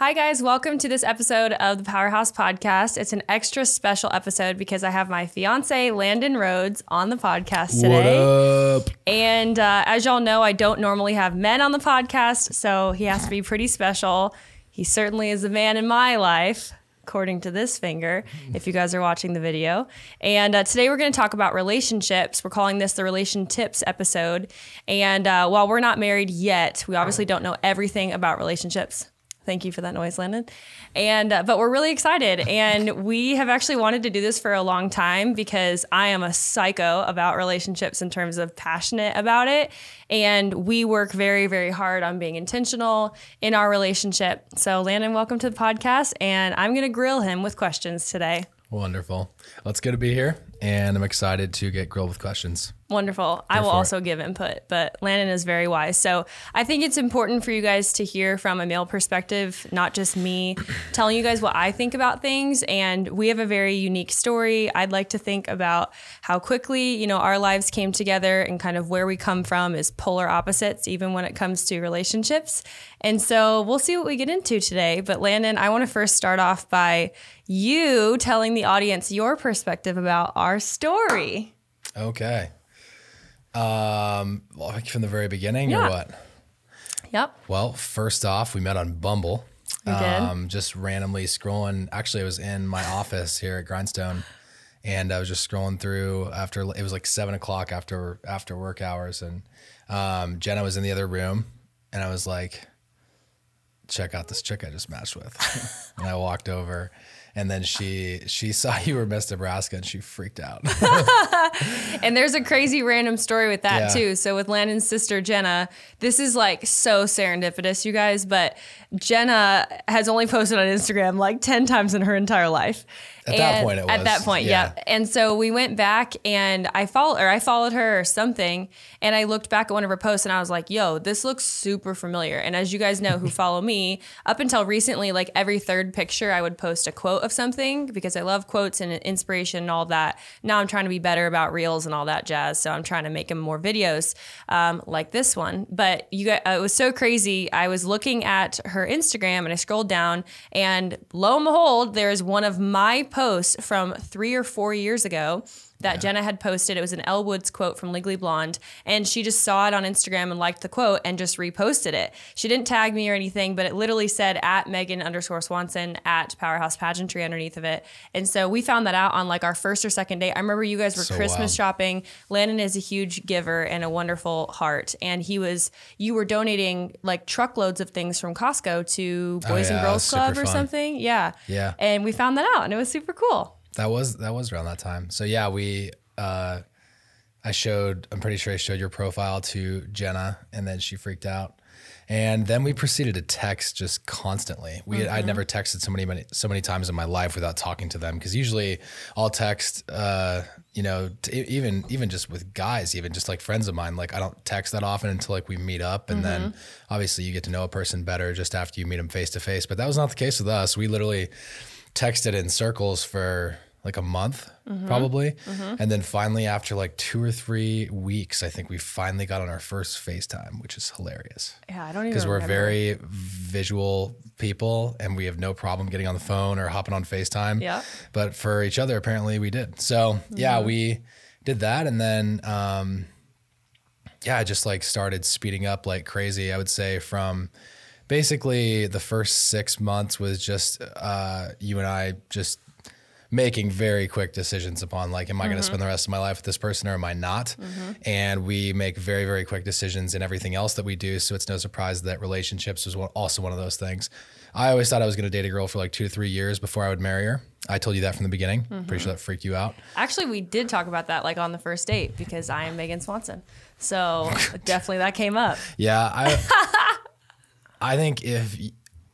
Hi, guys. Welcome to this episode of the Powerhouse Podcast. It's an extra special episode because I have my fiance, Landon Rhodes, on the podcast today. What up? And uh, as y'all know, I don't normally have men on the podcast, so he has to be pretty special. He certainly is a man in my life, according to this finger, if you guys are watching the video. And uh, today we're going to talk about relationships. We're calling this the Relation Tips episode. And uh, while we're not married yet, we obviously don't know everything about relationships. Thank you for that noise, Landon. And uh, but we're really excited, and we have actually wanted to do this for a long time because I am a psycho about relationships in terms of passionate about it, and we work very, very hard on being intentional in our relationship. So, Landon, welcome to the podcast, and I'm going to grill him with questions today. Wonderful. Well, it's good to be here, and I'm excited to get grilled with questions. Wonderful. I will for it. also give input, but Landon is very wise. So I think it's important for you guys to hear from a male perspective, not just me telling you guys what I think about things. And we have a very unique story. I'd like to think about how quickly, you know, our lives came together and kind of where we come from is polar opposites, even when it comes to relationships. And so we'll see what we get into today. But Landon, I want to first start off by you telling the audience your perspective about our story. Okay. Um, like from the very beginning, Yeah. or what? Yep. Well, first off, we met on Bumble. Did. Um, just randomly scrolling. Actually, I was in my office here at Grindstone, and I was just scrolling through after it was like seven o'clock after after work hours, and um, Jenna was in the other room, and I was like, "Check out this chick I just matched with," and I walked over. And then she she saw you were Miss Nebraska and she freaked out. And there's a crazy random story with that Yeah. too. So with Landon's sister Jenna, this is like so serendipitous, you guys. But Jenna has only posted on Instagram like ten times in her entire life. At that point it At that point, yeah. yeah. And so we went back and I followed or I followed her or something, and I looked back at one of her posts and I was like, "Yo, this looks super familiar." And as you guys know, who follow me, up until recently, like every third picture, I would post a quote of something because I love quotes and inspiration and all that. Now I'm trying to be better about reels and all that jazz, so I'm trying to make them more videos um, like this one. But you uh, it was so crazy. I was looking at her Instagram and I scrolled down, and lo and behold, there's one of my posts from three or four years ago that Jenna had posted. It was an Elle Woods quote from Legally Blonde, and she just saw it on Instagram and liked the quote and just reposted it. She didn't tag me or anything, but it literally said at Megan underscore Swanson at Powerhouse Pageantry underneath of it. And so we found that out on like our first or second date. I remember you guys were So Christmas wild. shopping. Landon is a huge giver and a wonderful heart, and he was you were donating like truckloads of things from Costco to oh, Boys Oh, yeah, and Girls Club or fun. something. Yeah. Yeah. And we found that out, and it was super cool. That was that was around that time. So yeah, we uh I showed I'm pretty sure I showed your profile to Jenna and then she freaked out. And then we proceeded to text just constantly. We I'd never texted so many, many so many times in my life without talking to them because usually I'll text uh you know t- even even just with guys even just like friends of mine like I don't text that often until like we meet up and then obviously you get to know a person better just after you meet them face to face but that was not the case with us we literally texted in circles for like a month mm-hmm. probably. Mm-hmm. And then finally after like two or three weeks i think we finally got on our first facetime which is hilarious. Yeah, I don't even because we're very visual people and we have no problem getting on the phone or hopping on facetime. Yeah. but for each other apparently we did. So yeah mm-hmm. we did that. And then um yeah i just like started speeding up like crazy i would say from basically the first six months was just uh you and i just making very quick decisions upon like am i going to mm-hmm. spend the rest of my life with this person or am i not? Mm-hmm. And we make very very quick decisions in everything else that we do so it's no surprise that relationships was one, also one of those things. I always thought i was going to date a girl for like two to three years before i would marry her. I told you that from the beginning. Mm-hmm. Pretty sure that freaked you out. Actually, we did talk about that like on the first date because I am Megan Swanson. So definitely that came up. Yeah, I I think if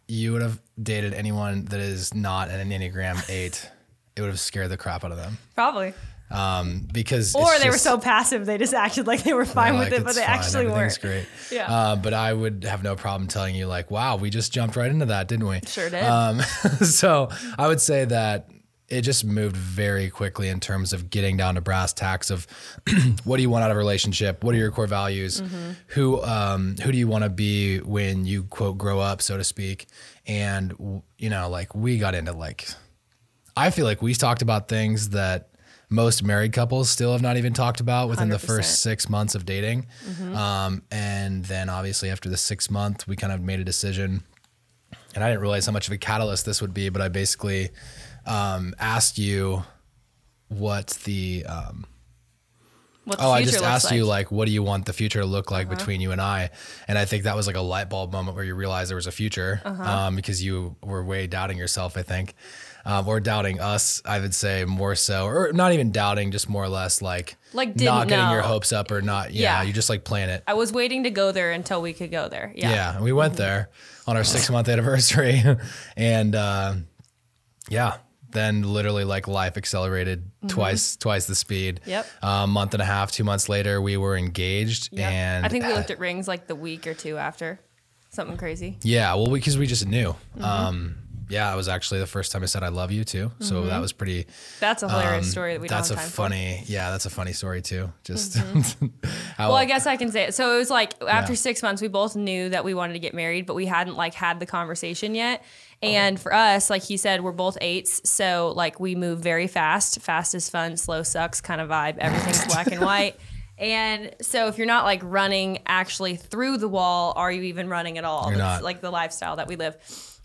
you would have dated anyone that is not an Enneagram 8, it would have scared the crap out of them. Probably. Um, because Or they were so passive they just acted like they were fine with like, it, but they fine, actually weren't. great. Yeah. Uh, but I would have no problem telling you like, wow, we just jumped right into that, didn't we? Sure did. Um, so I would say that it just moved very quickly in terms of getting down to brass tacks of what do you want out of a relationship? What are your core values? Who um, who do you want to be when you quote grow up, so to speak? And you know, like we got into like, I feel like we talked about things that most married couples still have not even talked about within the 100%. first six months of dating. Um, and then obviously after the six month, we kind of made a decision and I didn't realize how much of a catalyst this would be, but I basically um, asked you what the um, What the oh I just asked you like what do you want the future to look like between you and I, and I think that was like a light bulb moment where you realized there was a future um, because you were way doubting yourself, I think, um, or doubting us, I would say more so, or not even doubting, just more or less like Like, not getting your hopes up or not. Yeah, Yeah. you just like plan it. I was waiting to go there until we could go there. Yeah. Yeah, and we went there on our six month anniversary, and uh, yeah, then literally like life accelerated twice twice the speed. Mm-hmm. Yep. A month and a half, two months later, we were engaged, Yep. and I think we looked at rings like the week or two after. Something crazy. yeah, well, because we, just knew. Mm-hmm. Um, yeah, it was actually the first time I said I love you too. So that was pretty. That's a hilarious um, story that we That's a time for. funny. Yeah, that's a funny story too. Just. how, Well, I guess I can say it. So it was like after Yeah. six months, we both knew that we wanted to get married, but we hadn't like had the conversation yet. Oh. And for us, like he said, we're both eights, so like we move very fast. Fast is fun, slow sucks kind of vibe. Everything's black and white. And so if you're not like running actually through the wall, are you even running at all? You're That's not. like the lifestyle that we live.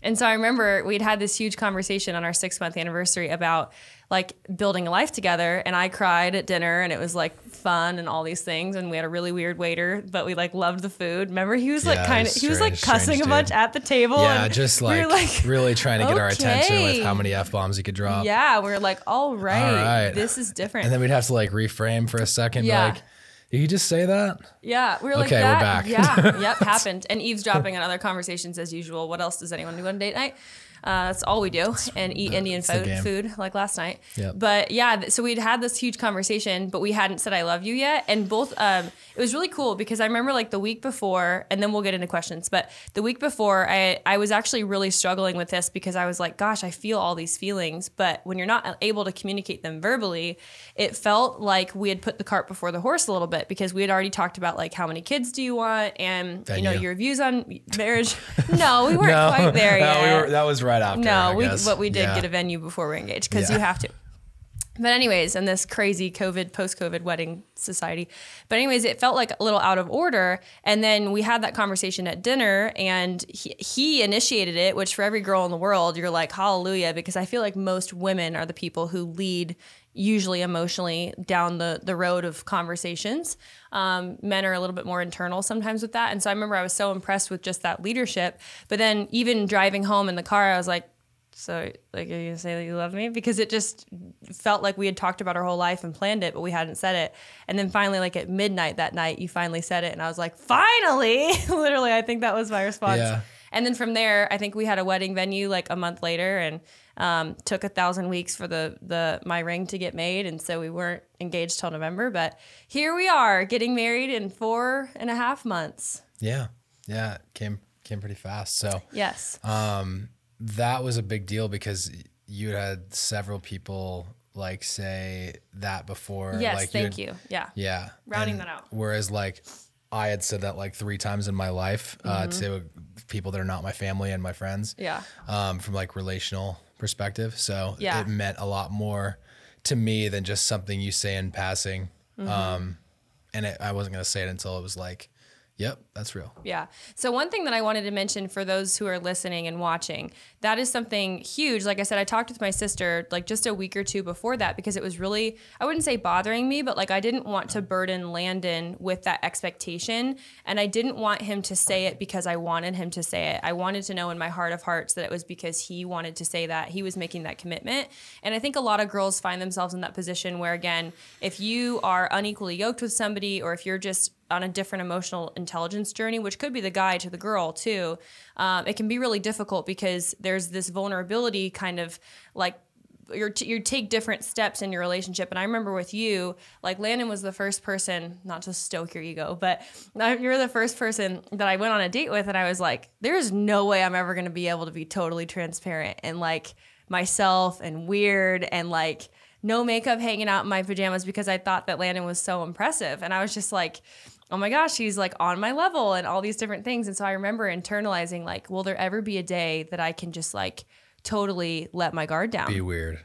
And so I remember we'd had this huge conversation on our six month anniversary about like building a life together. And I cried at dinner and it was like fun and all these things. And we had a really weird waiter, but we like loved the food. Remember, he was like Yeah, kind of, he was like cussing strange a bunch at the table. yeah, and just we like, were like, really trying to get our attention with how many f bombs he could drop. yeah, we were like, all right, All right. this is different. And then we'd have to like reframe for a second. Yeah. Like, did you just say that? Yeah, we were like Okay, we're back. Yeah, yep, happened. And eavesdropping on other conversations as usual. What else does anyone do on date night? Uh, that's all we do, and eat Indian food, food like last night. Yep. But yeah, so we'd had this huge conversation, but we hadn't said "I love you" yet. And both, um, it was really cool because I remember like the week before, and then we'll get into questions. But the week before, I I was actually really struggling with this because I was like, "Gosh, I feel all these feelings," but when you're not able to communicate them verbally, it felt like we had put the cart before the horse a little bit because we had already talked about like how many kids do you want and you know your views on marriage. no, we weren't quite there no, yet. we were, that was right after. no, we but we did Yeah. get a venue before we're engaged because Yeah. you have to. But anyways, in this crazy COVID, post-COVID wedding society. But anyways, it felt like a little out of order. And then we had that conversation at dinner, and he, he initiated it. Which for every girl in the world, you're like hallelujah, because I feel like most women are the people who lead usually emotionally down the the road of conversations. Um, men are a little bit more internal sometimes with that. And so I remember I was so impressed with just that leadership. But then even driving home in the car, I was like, so, like, are you gonna say that you love me? Because it just felt like we had talked about our whole life and planned it, but we hadn't said it. And then finally, like at midnight that night, you finally said it, and I was like, finally! Literally, I think that was my response. Yeah. And then from there, I think we had a wedding venue like a month later, and um, took a thousand weeks for the the my ring to get made, and so we weren't engaged till November. But here we are, getting married in four and a half months. Yeah, yeah, came came pretty fast. So Yes. um, that was a big deal because you had several people like say that before. yes. like thank had- you. Yeah. Yeah, Rounding and that out. Whereas like I had said that like three times in my life uh, to people that are not my family and my friends. Mm-hmm. Yeah. um, from like relational perspective. So Yeah. it meant a lot more to me than just something you say in passing. Mm-hmm. Um, and it, I wasn't gonna say it until it was like, "Yep, that's real." Yeah. So one thing that I wanted to mention for those who are listening and watching, that is something huge. Like I said, I talked with my sister like just a week or two before that because it was really I wouldn't say bothering me, but like I didn't want to burden Landon with that expectation and I didn't want him to say it because I wanted him to say it. I wanted to know in my heart of hearts that it was because he wanted to say that. He was making that commitment. And I think a lot of girls find themselves in that position where again, if you are unequally yoked with somebody or if you're just on a different emotional intelligence journey, which could be the guy to the girl too, um, it can be really difficult because there's this vulnerability kind of like you're t- you take different steps in your relationship. And I remember with you, like Landon was the first person, not to stoke your ego, but you're the first person that I went on a date with, and I was like, there's no way I'm ever going to be able to be totally transparent and like myself and weird and like no makeup hanging out in my pajamas because I thought that Landon was so impressive. And I was just like, oh my gosh, he's like on my level and all these different things. And so I remember internalizing, like, will there ever be a day that I can just like totally let my guard down? Be weird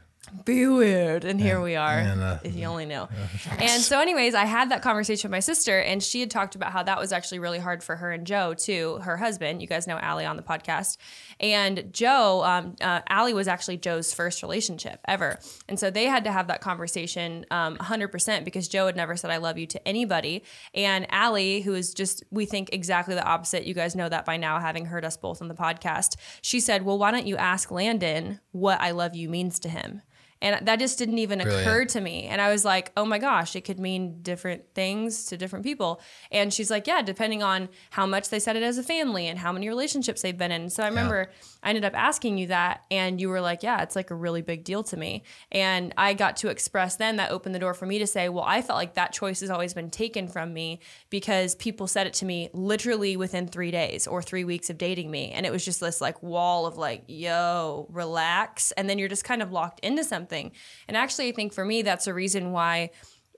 be weird. And here we are. And, uh, if you only knew. and so, anyways, I had that conversation with my sister, and she had talked about how that was actually really hard for her and Joe, too, her husband. You guys know Allie on the podcast. And Joe, um, uh, Allie was actually Joe's first relationship ever. And so they had to have that conversation um, 100% because Joe had never said, I love you to anybody. And Allie, who is just, we think exactly the opposite, you guys know that by now, having heard us both on the podcast, she said, Well, why don't you ask Landon what I love you means to him? And that just didn't even Brilliant. occur to me. And I was like, oh my gosh, it could mean different things to different people. And she's like, yeah, depending on how much they said it as a family and how many relationships they've been in. So I remember yeah. I ended up asking you that, and you were like, yeah, it's like a really big deal to me. And I got to express then that opened the door for me to say, well, I felt like that choice has always been taken from me because people said it to me literally within three days or three weeks of dating me. And it was just this like wall of like, yo, relax. And then you're just kind of locked into something something. And actually, I think for me, that's a reason why.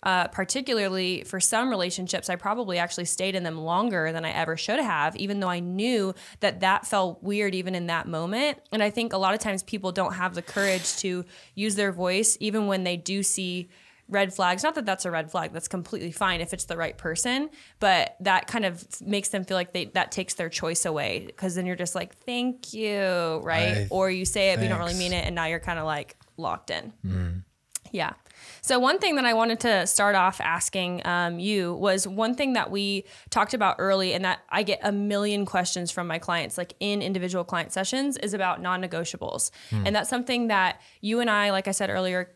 Uh, particularly for some relationships, I probably actually stayed in them longer than I ever should have, even though I knew that that felt weird even in that moment. And I think a lot of times people don't have the courage to use their voice, even when they do see red flags. Not that that's a red flag, that's completely fine if it's the right person, but that kind of makes them feel like they that takes their choice away because then you're just like, thank you, right? I, or you say it, thanks. but you don't really mean it, and now you're kind of like, locked in. Mm. Yeah. So, one thing that I wanted to start off asking um, you was one thing that we talked about early, and that I get a million questions from my clients, like in individual client sessions, is about non negotiables. Mm. And that's something that you and I, like I said earlier,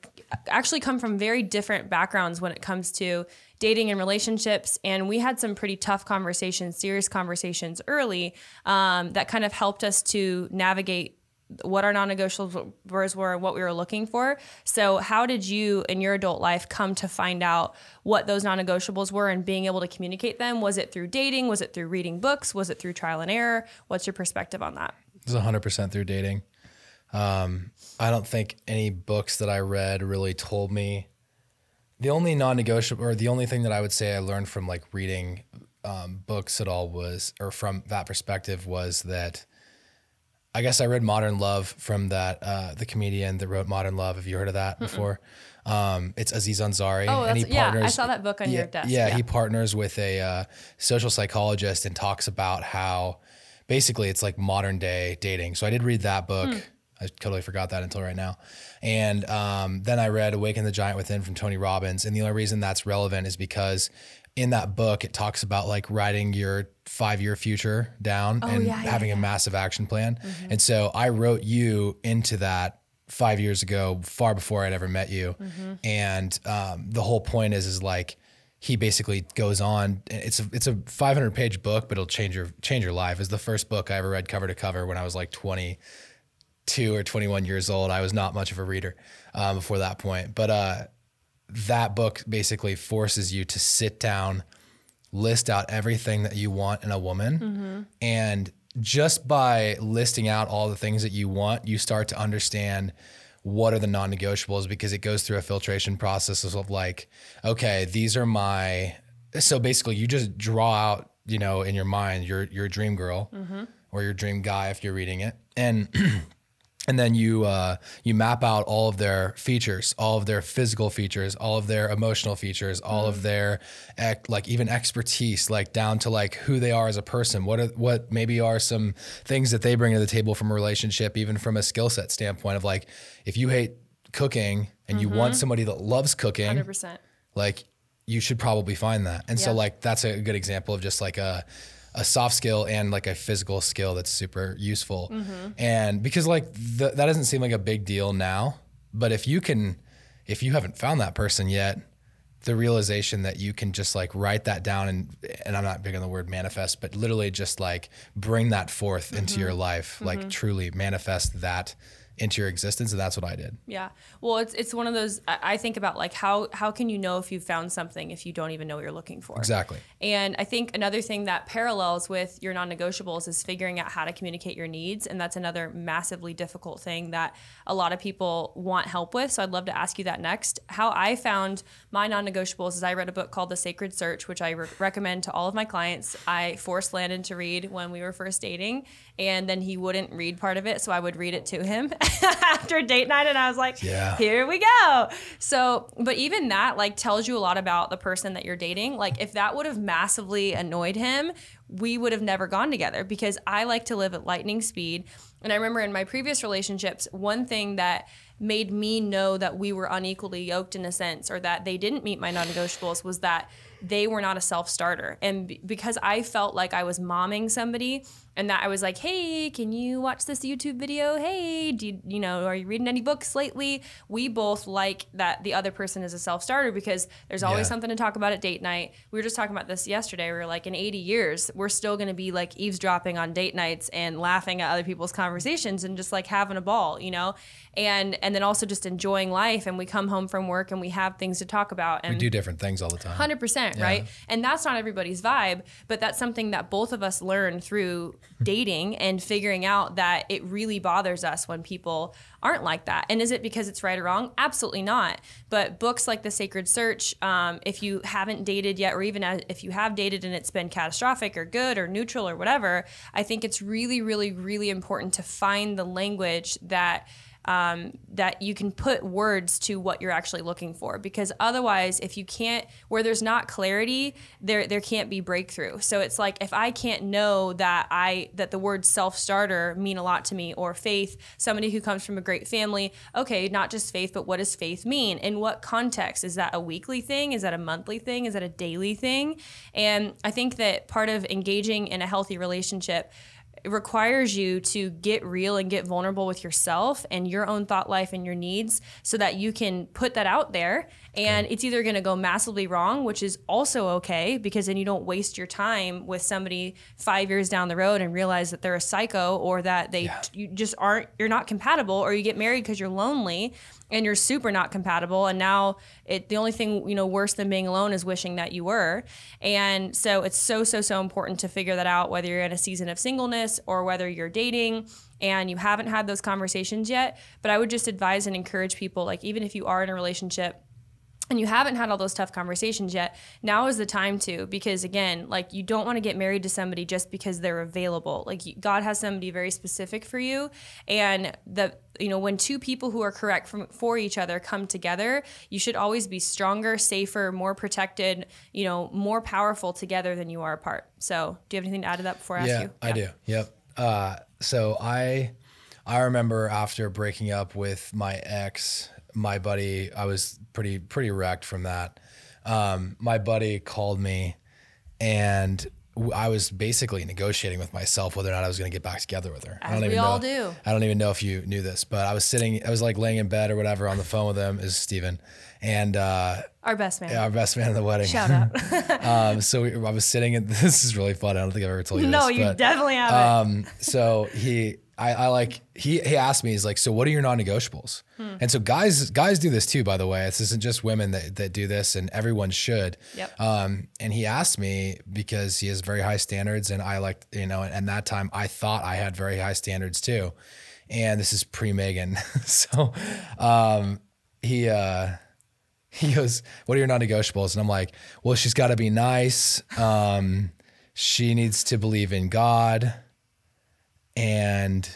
actually come from very different backgrounds when it comes to dating and relationships. And we had some pretty tough conversations, serious conversations early um, that kind of helped us to navigate what our non-negotiables were what we were looking for. So how did you in your adult life come to find out what those non-negotiables were and being able to communicate them? Was it through dating? Was it through reading books? Was it through trial and error? What's your perspective on that? It's 100% through dating. Um, I don't think any books that I read really told me the only non-negotiable or the only thing that I would say I learned from like reading um, books at all was, or from that perspective was that I guess I read Modern Love from that uh, the comedian that wrote Modern Love. Have you heard of that Mm-mm. before? Um, it's Aziz Ansari. Oh, and he partners, yeah, I saw that book on yeah, your desk. Yeah, yeah, he partners with a uh, social psychologist and talks about how basically it's like modern day dating. So I did read that book. Hmm. I totally forgot that until right now. And um, then I read Awaken the Giant Within from Tony Robbins. And the only reason that's relevant is because in that book, it talks about like writing your five year future down oh, and yeah, having yeah, a massive action plan. Mm-hmm. And so I wrote you into that five years ago, far before I'd ever met you. Mm-hmm. And um, the whole point is, is like, he basically goes on. It's a it's a 500 page book, but it'll change your change your life. Is the first book I ever read cover to cover when I was like 22 or 21 years old. I was not much of a reader um, before that point, but uh, that book basically forces you to sit down, list out everything that you want in a woman. Mm-hmm. And just by listing out all the things that you want, you start to understand what are the non negotiables because it goes through a filtration process of like, okay, these are my. So basically, you just draw out, you know, in your mind, your your dream girl mm-hmm. or your dream guy if you're reading it, and and then you uh, you map out all of their features, all of their physical features, all of their emotional features, all mm. of their like even expertise, like down to like who they are as a person. What are, what maybe are some things that they bring to the table from a relationship, even from a skill set standpoint of like if you hate cooking and mm-hmm. you want mm-hmm. somebody that loves cooking, 100%. like you should probably find that. And so like that's a good example of just like a a soft skill and like a physical skill that's super useful. Mm-hmm. And because like the, that doesn't seem like a big deal now, but if you can, if you haven't found that person yet, the realization that you can just like write that down and and I'm not big on the word manifest, but literally just like bring that forth mm-hmm. into your life, mm-hmm. like truly manifest that into your existence, and that's what I did. Yeah. Well, it's it's one of those. I think about like how how can you know if you've found something if you don't even know what you're looking for. Exactly. And I think another thing that parallels with your non-negotiables is figuring out how to communicate your needs, and that's another massively difficult thing that a lot of people want help with. So I'd love to ask you that next. How I found my non-negotiables is I read a book called The Sacred Search, which I re- recommend to all of my clients. I forced Landon to read when we were first dating, and then he wouldn't read part of it, so I would read it to him after date night, and I was like, Yeah. here we go. So, but even that like tells you a lot about the person that you're dating. Like if that would have massively annoyed him, we would have never gone together because I like to live at lightning speed. And I remember in my previous relationships, one thing that made me know that we were unequally yoked in a sense or that they didn't meet my non-negotiables was that they were not a self-starter. And b- because I felt like I was momming somebody and that I was like, "Hey, can you watch this YouTube video? Hey, do you, you know, are you reading any books lately?" We both like that the other person is a self-starter because there's always Yeah. something to talk about at date night. We were just talking about this yesterday. We were like, in 80 years, we're still going to be like eavesdropping on date nights and laughing at other people's conversations and just like having a ball, you know, and and then also just enjoying life. And we come home from work and we have things to talk about. And We do different things all the time. Hundred percent, right? And that's not everybody's vibe, but that's something that both of us learn through dating and figuring out that it really bothers us when people aren't like that. And is it because it's right or wrong? Absolutely not. But books like The Sacred Search, um, if you haven't dated yet, or even if you have dated and it's been catastrophic or good or neutral or whatever, I think it's really, really, really important to find the language that um, that you can put words to what you're actually looking for. Because otherwise if you can't where there's not clarity there there can't be breakthrough. So it's like if i can't know that i that the words self-starter mean a lot to me or faith somebody who comes from a great family okay not just faith but what does faith mean? In what context? Is that a weekly thing? Is that a monthly thing? Is that a daily thing? And i think that part of engaging in a healthy relationship it requires you to get real and get vulnerable with yourself and your own thought life and your needs so that you can put that out there and it's either going to go massively wrong which is also okay because then you don't waste your time with somebody 5 years down the road and realize that they're a psycho or that they you just aren't you're not compatible or you get married cuz you're lonely and you're super not compatible and now it the only thing you know worse than being alone is wishing that you were. And so it's so so so important to figure that out whether you're in a season of singleness or whether you're dating and you haven't had those conversations yet. But i would just advise and encourage people like even if you are in a relationship and you haven't had all those tough conversations yet, now is the time to because again, like you don't want to get married to somebody just because they're available. Like God has somebody very specific for you, and the you know when two people who are correct from, for each other come together, you should always be stronger, safer, more protected, you know, more powerful together than you are apart. So, do you have anything to add to that before I ask you? yeah, you? I do. Yep. Uh, so I, I remember after breaking up with my ex, my buddy, I was pretty pretty wrecked from that. Um, my buddy called me, and I was basically negotiating with myself whether or not I was going to get back together with her. I don't we even all know, do. I don't even know if you knew this, but I was sitting, I was like laying in bed or whatever on the phone with him. Is Steven. and uh, Our best man. our best man at the wedding. Shout out. um, so we, I was sitting, and this is really fun. I don't think I've ever told you no, this. you but, definitely have um, so he, I, I like he he asked me, he's like, so what are your non-negotiables? Hmm. And so guys guys do this too, by the way. This isn't just women that, that do this, and everyone should. Yep. Um, and he asked me because he has very high standards, and I like you know, and, and that time I thought I had very high standards too. And this is pre Megan, so um, he. Uh, he goes, "What are your non-negotiables?" And I'm like, "Well, she's got to be nice. Um, she needs to believe in God." And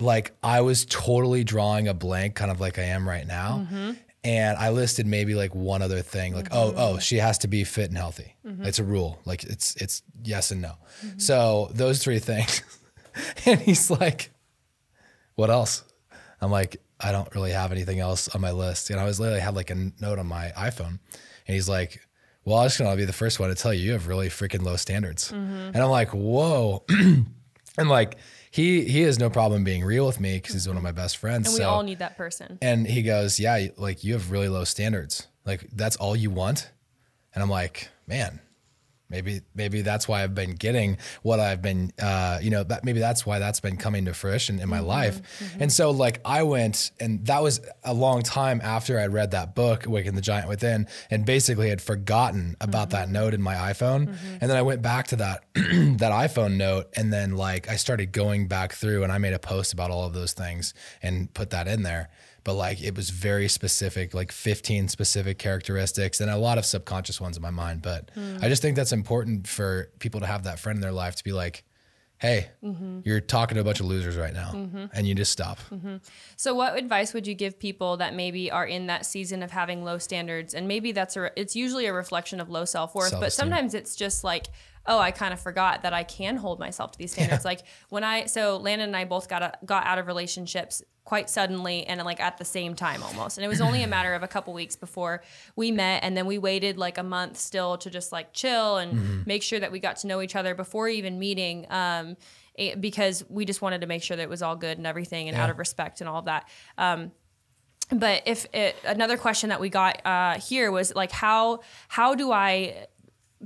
like I was totally drawing a blank, kind of like I am right now. Mm-hmm. And I listed maybe like one other thing, like, oh, mm-hmm. oh, she has to be fit and healthy. Mm-hmm. It's a rule. Like it's it's yes and no. So those three things. and he's like, what else? I'm like, I don't really have anything else on my list. And I was literally had like a note on my iPhone. And he's like, Well, I'm just gonna be the first one to tell you you have really freaking low standards. And I'm like, Whoa. and like he he has no problem being real with me because he's one of my best friends. and we so all need that person. and he goes, Yeah, like you have really low standards. Like that's all you want. And I'm like, man, maybe maybe that's why I've been getting what I've been uh, you know that maybe that's why that's been coming to fruition in my Mm-hmm, life. And so like I went and that was a long time after I read that book Waking the Giant Within and basically had forgotten about that Mm-hmm. note in my iPhone. And then I went back to that that iPhone note and then like I started going back through and I made a post about all of those things and put that in there but like it was very specific, like 15 specific characteristics and a lot of subconscious ones in my mind. But hmm. I just think that's important for people to have that friend in their life to be like, hey, mm-hmm. you're talking to a bunch of losers right now mm-hmm. and you just stop. Mm-hmm. So, what advice would you give people that maybe are in that season of having low standards? And maybe that's a, it's usually a reflection of low self worth, but sometimes it's just like, oh, I kind of forgot that I can hold myself to these standards. Like when I, so Landon and I both got a, got out of relationships quite suddenly and like at the same time almost. And it was only a matter of a couple weeks before we met. And then we waited like a month still to just like chill and make sure that we got to know each other before even meeting. Um, because we just wanted to make sure that it was all good and everything and out of respect and all of that. Um, but if it, another question that we got uh, here was like how how do I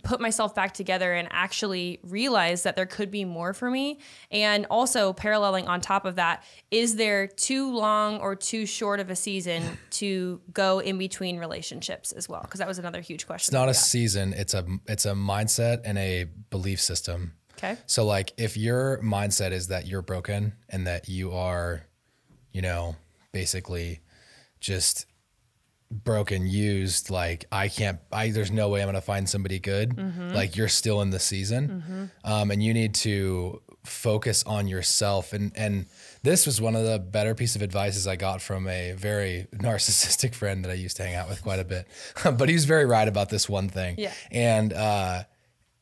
put myself back together and actually realize that there could be more for me. And also paralleling on top of that is there too long or too short of a season to go in between relationships as well? Because that was another huge question It's not a season, it's a it's a mindset and a belief system. okay. So like if your mindset is that you're broken and that you are, you know, basically just broken, used, like I can't I there's no way I'm gonna find somebody good. Like you're still in the season. Um, and you need to focus on yourself and and this was one of the better piece of advices I got from a very narcissistic friend that I used to hang out with quite a bit. but he was very right about this one thing. Yeah. And uh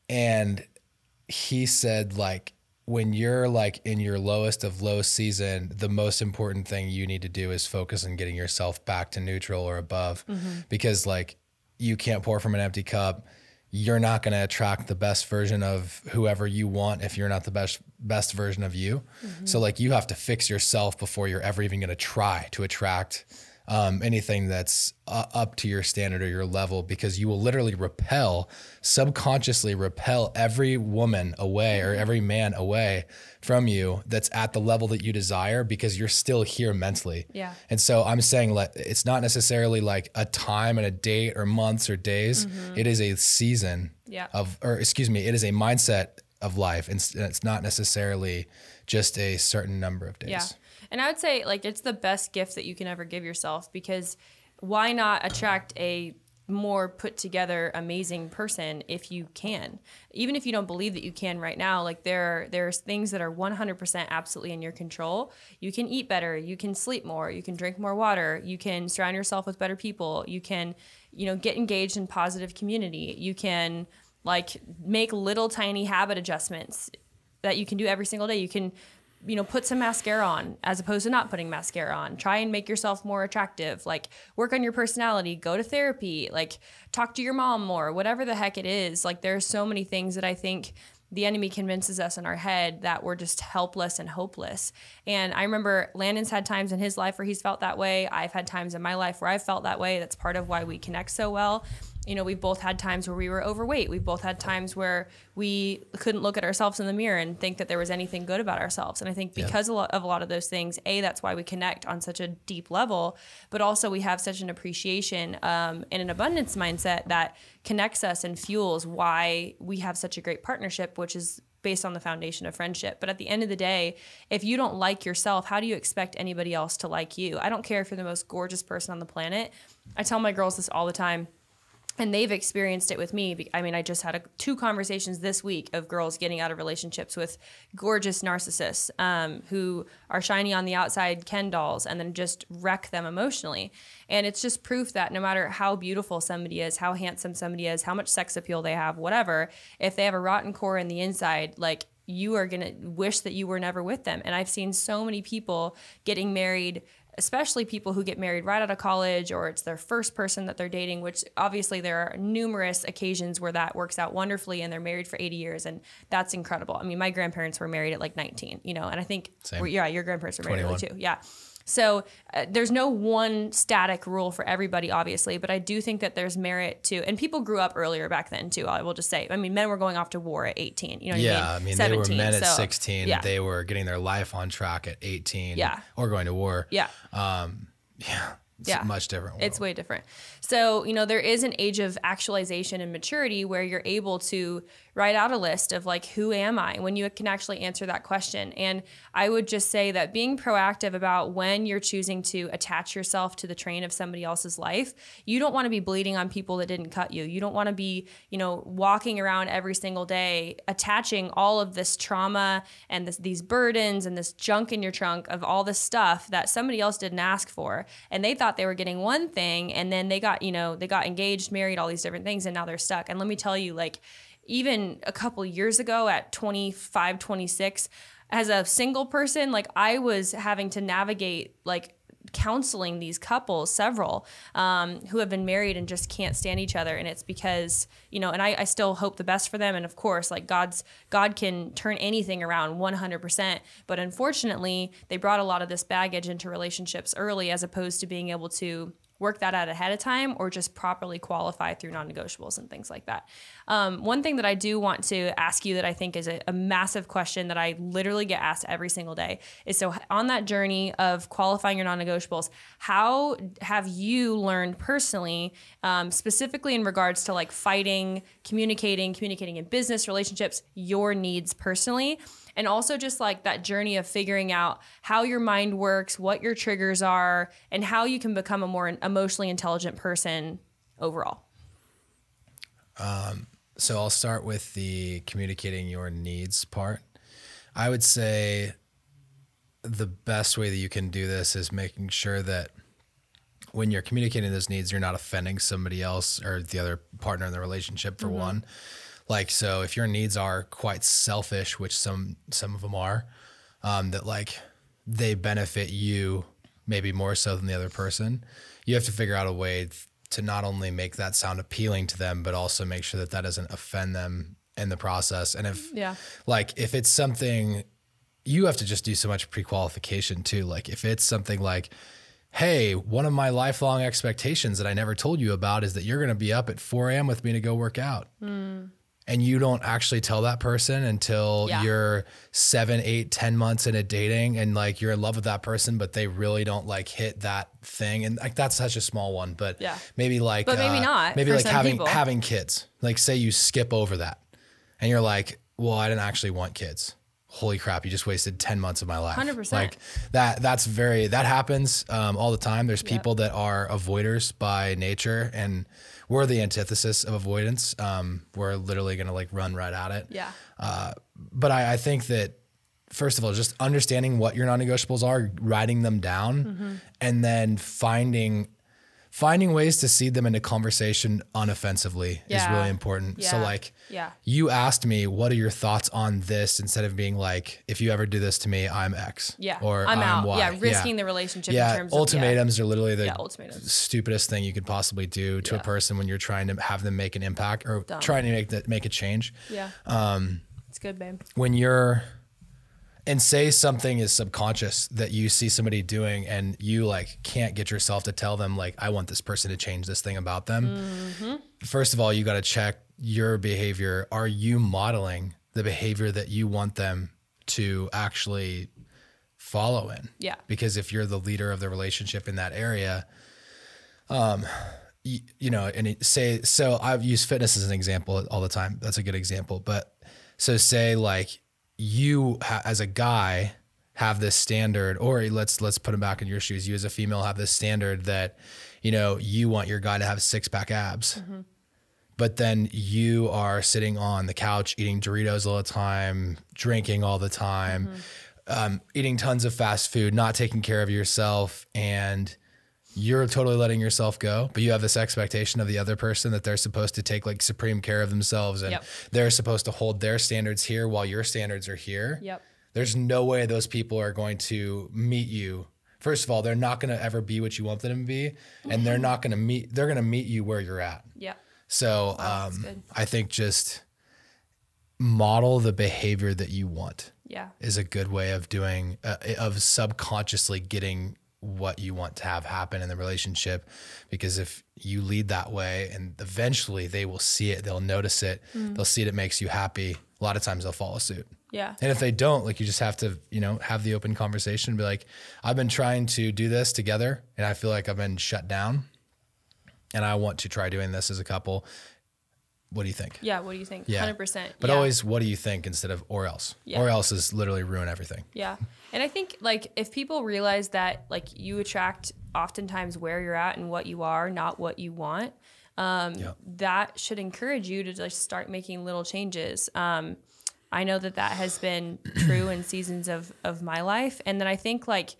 and he said like when you're like in your lowest of low season the most important thing you need to do is focus on getting yourself back to neutral or above mm-hmm. because like you can't pour from an empty cup. You're not going to attract the best version of whoever you want if you're not the best best version of you. Mm-hmm. So like you have to fix yourself before you're ever even going to try to attract um, anything that's uh, up to your standard or your level because you will literally repel, subconsciously repel every woman away or every man away from you that's at the level that you desire because you're still here mentally. Yeah. And so I'm saying like it's not necessarily like a time and a date or months or days. It is a season Yeah. of, or excuse me, it is a mindset of life. And it's, and it's not necessarily just a certain number of days. Yeah. And I would say like it's the best gift that you can ever give yourself because why not attract a more put together amazing person if you can even if you don't believe that you can right now like there there's things that are 100% absolutely in your control you can eat better you can sleep more you can drink more water you can surround yourself with better people you can you know get engaged in positive community you can like make little tiny habit adjustments that you can do every single day. You can, you know, put some mascara on as opposed to not putting mascara on. Try and make yourself more attractive. Like work on your personality, go to therapy, like talk to your mom more, whatever the heck it is. Like there's so many things that I think the enemy convinces us in our head that we're just helpless and hopeless. And I remember Landon's had times in his life where he's felt that way. I've had times in my life where I've felt that way. That's part of why we connect so well you know, we've both had times where we were overweight. We've both had times where we couldn't look at ourselves in the mirror and think that there was anything good about ourselves. And I think because lot of a lot of those things, a that's why we connect on such a deep level, but also we have such an appreciation um, and an abundance mindset that connects us and fuels why we have such a great partnership, which is based on the foundation of friendship. But at the end of the day, if you don't like yourself, how do you expect anybody else to like you? I don't care if you're the most gorgeous person on the planet. I tell my girls this all the time and they've experienced it with me. I mean, I just had a, two conversations this week of girls getting out of relationships with gorgeous narcissists um, who are shiny on the outside Ken dolls and then just wreck them emotionally. And it's just proof that no matter how beautiful somebody is, how handsome somebody is, how much sex appeal they have, whatever, if they have a rotten core in the inside, like you are going to wish that you were never with them. And I've seen so many people getting married especially people who get married right out of college or it's their first person that they're dating, which obviously there are numerous occasions where that works out wonderfully and they're married for 80 years and that's incredible. I mean, my grandparents were married at like 19, you know, and I think, well, yeah, your grandparents were married early too. Yeah. So uh, there's no one static rule for everybody, obviously, but I do think that there's merit to, and people grew up earlier back then too. I will just say, I mean, men were going off to war at 18. You know, what Yeah, I I mean, mean, 17, they were men at so, 16. Yeah, They were getting their life on track at 18. Yeah. Or going to war. yeah. Yeah. It's Yeah. much different. World. It's way different. So, you know, there is an age of actualization and maturity where you're able to write out a list of like, who am I when you can actually answer that question. And I would just say that being proactive about when you're choosing to attach yourself to the train of somebody else's life, you don't want to be bleeding on people that didn't cut you. You don't want to be, you know, walking around every single day attaching all of this trauma and this, these burdens and this junk in your trunk of all this stuff that somebody else didn't ask for. And they thought they were getting one thing and then they got, you know, they got engaged, married, all these different things, and now they're stuck. And let me tell you, like, even a couple years ago at 25, 26, as a single person, like I was having to navigate like counseling these couples, several um, who have been married and just can't stand each other, and it's because you know. And I, I still hope the best for them, and of course, like God's God can turn anything around 100%. But unfortunately, they brought a lot of this baggage into relationships early, as opposed to being able to work that out ahead of time or just properly qualify through non-negotiables and things like that. Um, one thing that i do want to ask you that i think is a, a massive question that i literally get asked every single day is so on that journey of qualifying your non-negotiables how have you learned personally um, specifically in regards to like fighting communicating communicating in business relationships your needs personally and also just like that journey of figuring out how your mind works, what your triggers are, and how you can become a more emotionally intelligent person overall. Um, so I'll start with the communicating your needs part. I would say the best way that you can do this is making sure that when you're communicating those needs, you're not offending somebody else or the other partner in the relationship for mm-hmm. one. Like so if your needs are quite selfish, which some some of them are, um, that like they benefit you maybe more so than the other person, you have to figure out a way to not only make that sound appealing to them, but also make sure that that doesn't offend them in the process. And if Yeah. like if it's something you have to just do so much pre-qualification too. Like if it's something like, hey, one of my lifelong expectations that I never told you about is that you're going to be up at 4 a.m. with me to go work out. And you don't actually tell that person until Yeah. you're seven, eight, ten months into dating and like you're in love with that person, but they really don't like hit that thing. And like that's such a small one, but Yeah. maybe like, But maybe uh, not maybe like having, people. having kids. Like say you skip over that and you're like, well, I didn't actually want kids. Holy crap! You just wasted ten months of my life. 100%. Like that. That's very that happens um, all the time. There's people that are avoiders by nature, and we're the antithesis of avoidance. Um, we're literally gonna like run right at it. Yeah. But I, I think that first of all, just understanding what your non-negotiables are, writing them down, Mm-hmm. and then finding finding ways to seed them into conversation unoffensively is really important. So Yeah. like Yeah. you asked me, what are your thoughts on this instead of being like, if you ever do this to me, I'm X. Yeah. Or I'm out. Y. Yeah. Risking the relationship Yeah. in terms of ultimatums are literally the Yeah, ultimatums. stupidest thing you could possibly do to a person when you're trying to have them make an impact or Dumb. trying to make that make a change. Yeah. Yeah. Um, it's good, babe. When you're and say something is subconscious that you see somebody doing and you like can't get yourself to tell them like I want this person to change this thing about them. Mm-hmm. First of all, you got to check your behavior. Are you modeling the behavior that you want them to actually follow in? Yeah. Because if you're the leader of the relationship in that area, um, you, you know, and it, say so. I've used fitness as an example all the time. That's a good example. But so say like you ha- as a guy have this standard, or let's let's put them back in your shoes. You as a female have this standard that you know you want your guy to have six pack abs. But then you are sitting on the couch eating Doritos all the time, drinking all the time, um, eating tons of fast food, not taking care of yourself, and you're totally letting yourself go. But you have this expectation of the other person that they're supposed to take like supreme care of themselves and Yep. they're supposed to hold their standards here while your standards are here. Yep. There's no way those people are going to meet you. First of all, they're not going to ever be what you want them to be, and they're not going to meet. They're going to meet you where you're at. Yeah. So um. I think just model the behavior that you want Yeah. is a good way of doing uh, of subconsciously getting what you want to have happen in the relationship because if you lead that way and eventually they will see it they'll notice it mm. they'll see it it makes you happy a lot of times they'll follow suit Yeah. and if they don't like you just have to you know have the open conversation and be like i've been trying to do this together and i feel like i've been shut down and i want to try doing this as a couple what do you think Yeah. What do you think? Yeah. 100%. but yeah. always what do you think instead of or else Yeah. or else is literally ruin everything Yeah. And I think like if people realize that like you attract oftentimes where you're at and what you are, not what you want, um, Yeah. that should encourage you to just start making little changes. Um, I know that that has been true in seasons of of my life, and then I think like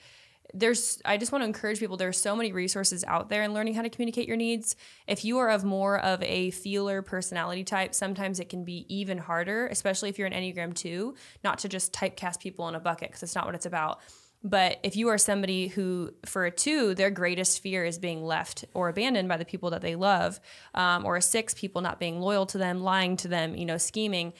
there's I just want to encourage people there's so many resources out there in learning how to communicate your needs. If you are of more of a feeler personality type, sometimes it can be even harder, especially if you're an Enneagram 2, not to just typecast people in a bucket because it's not what it's about. But if you are somebody who, for a two, their greatest fear is being left or abandoned by the people that they love, um, or a six, people not being loyal to them, lying to them, you know, scheming,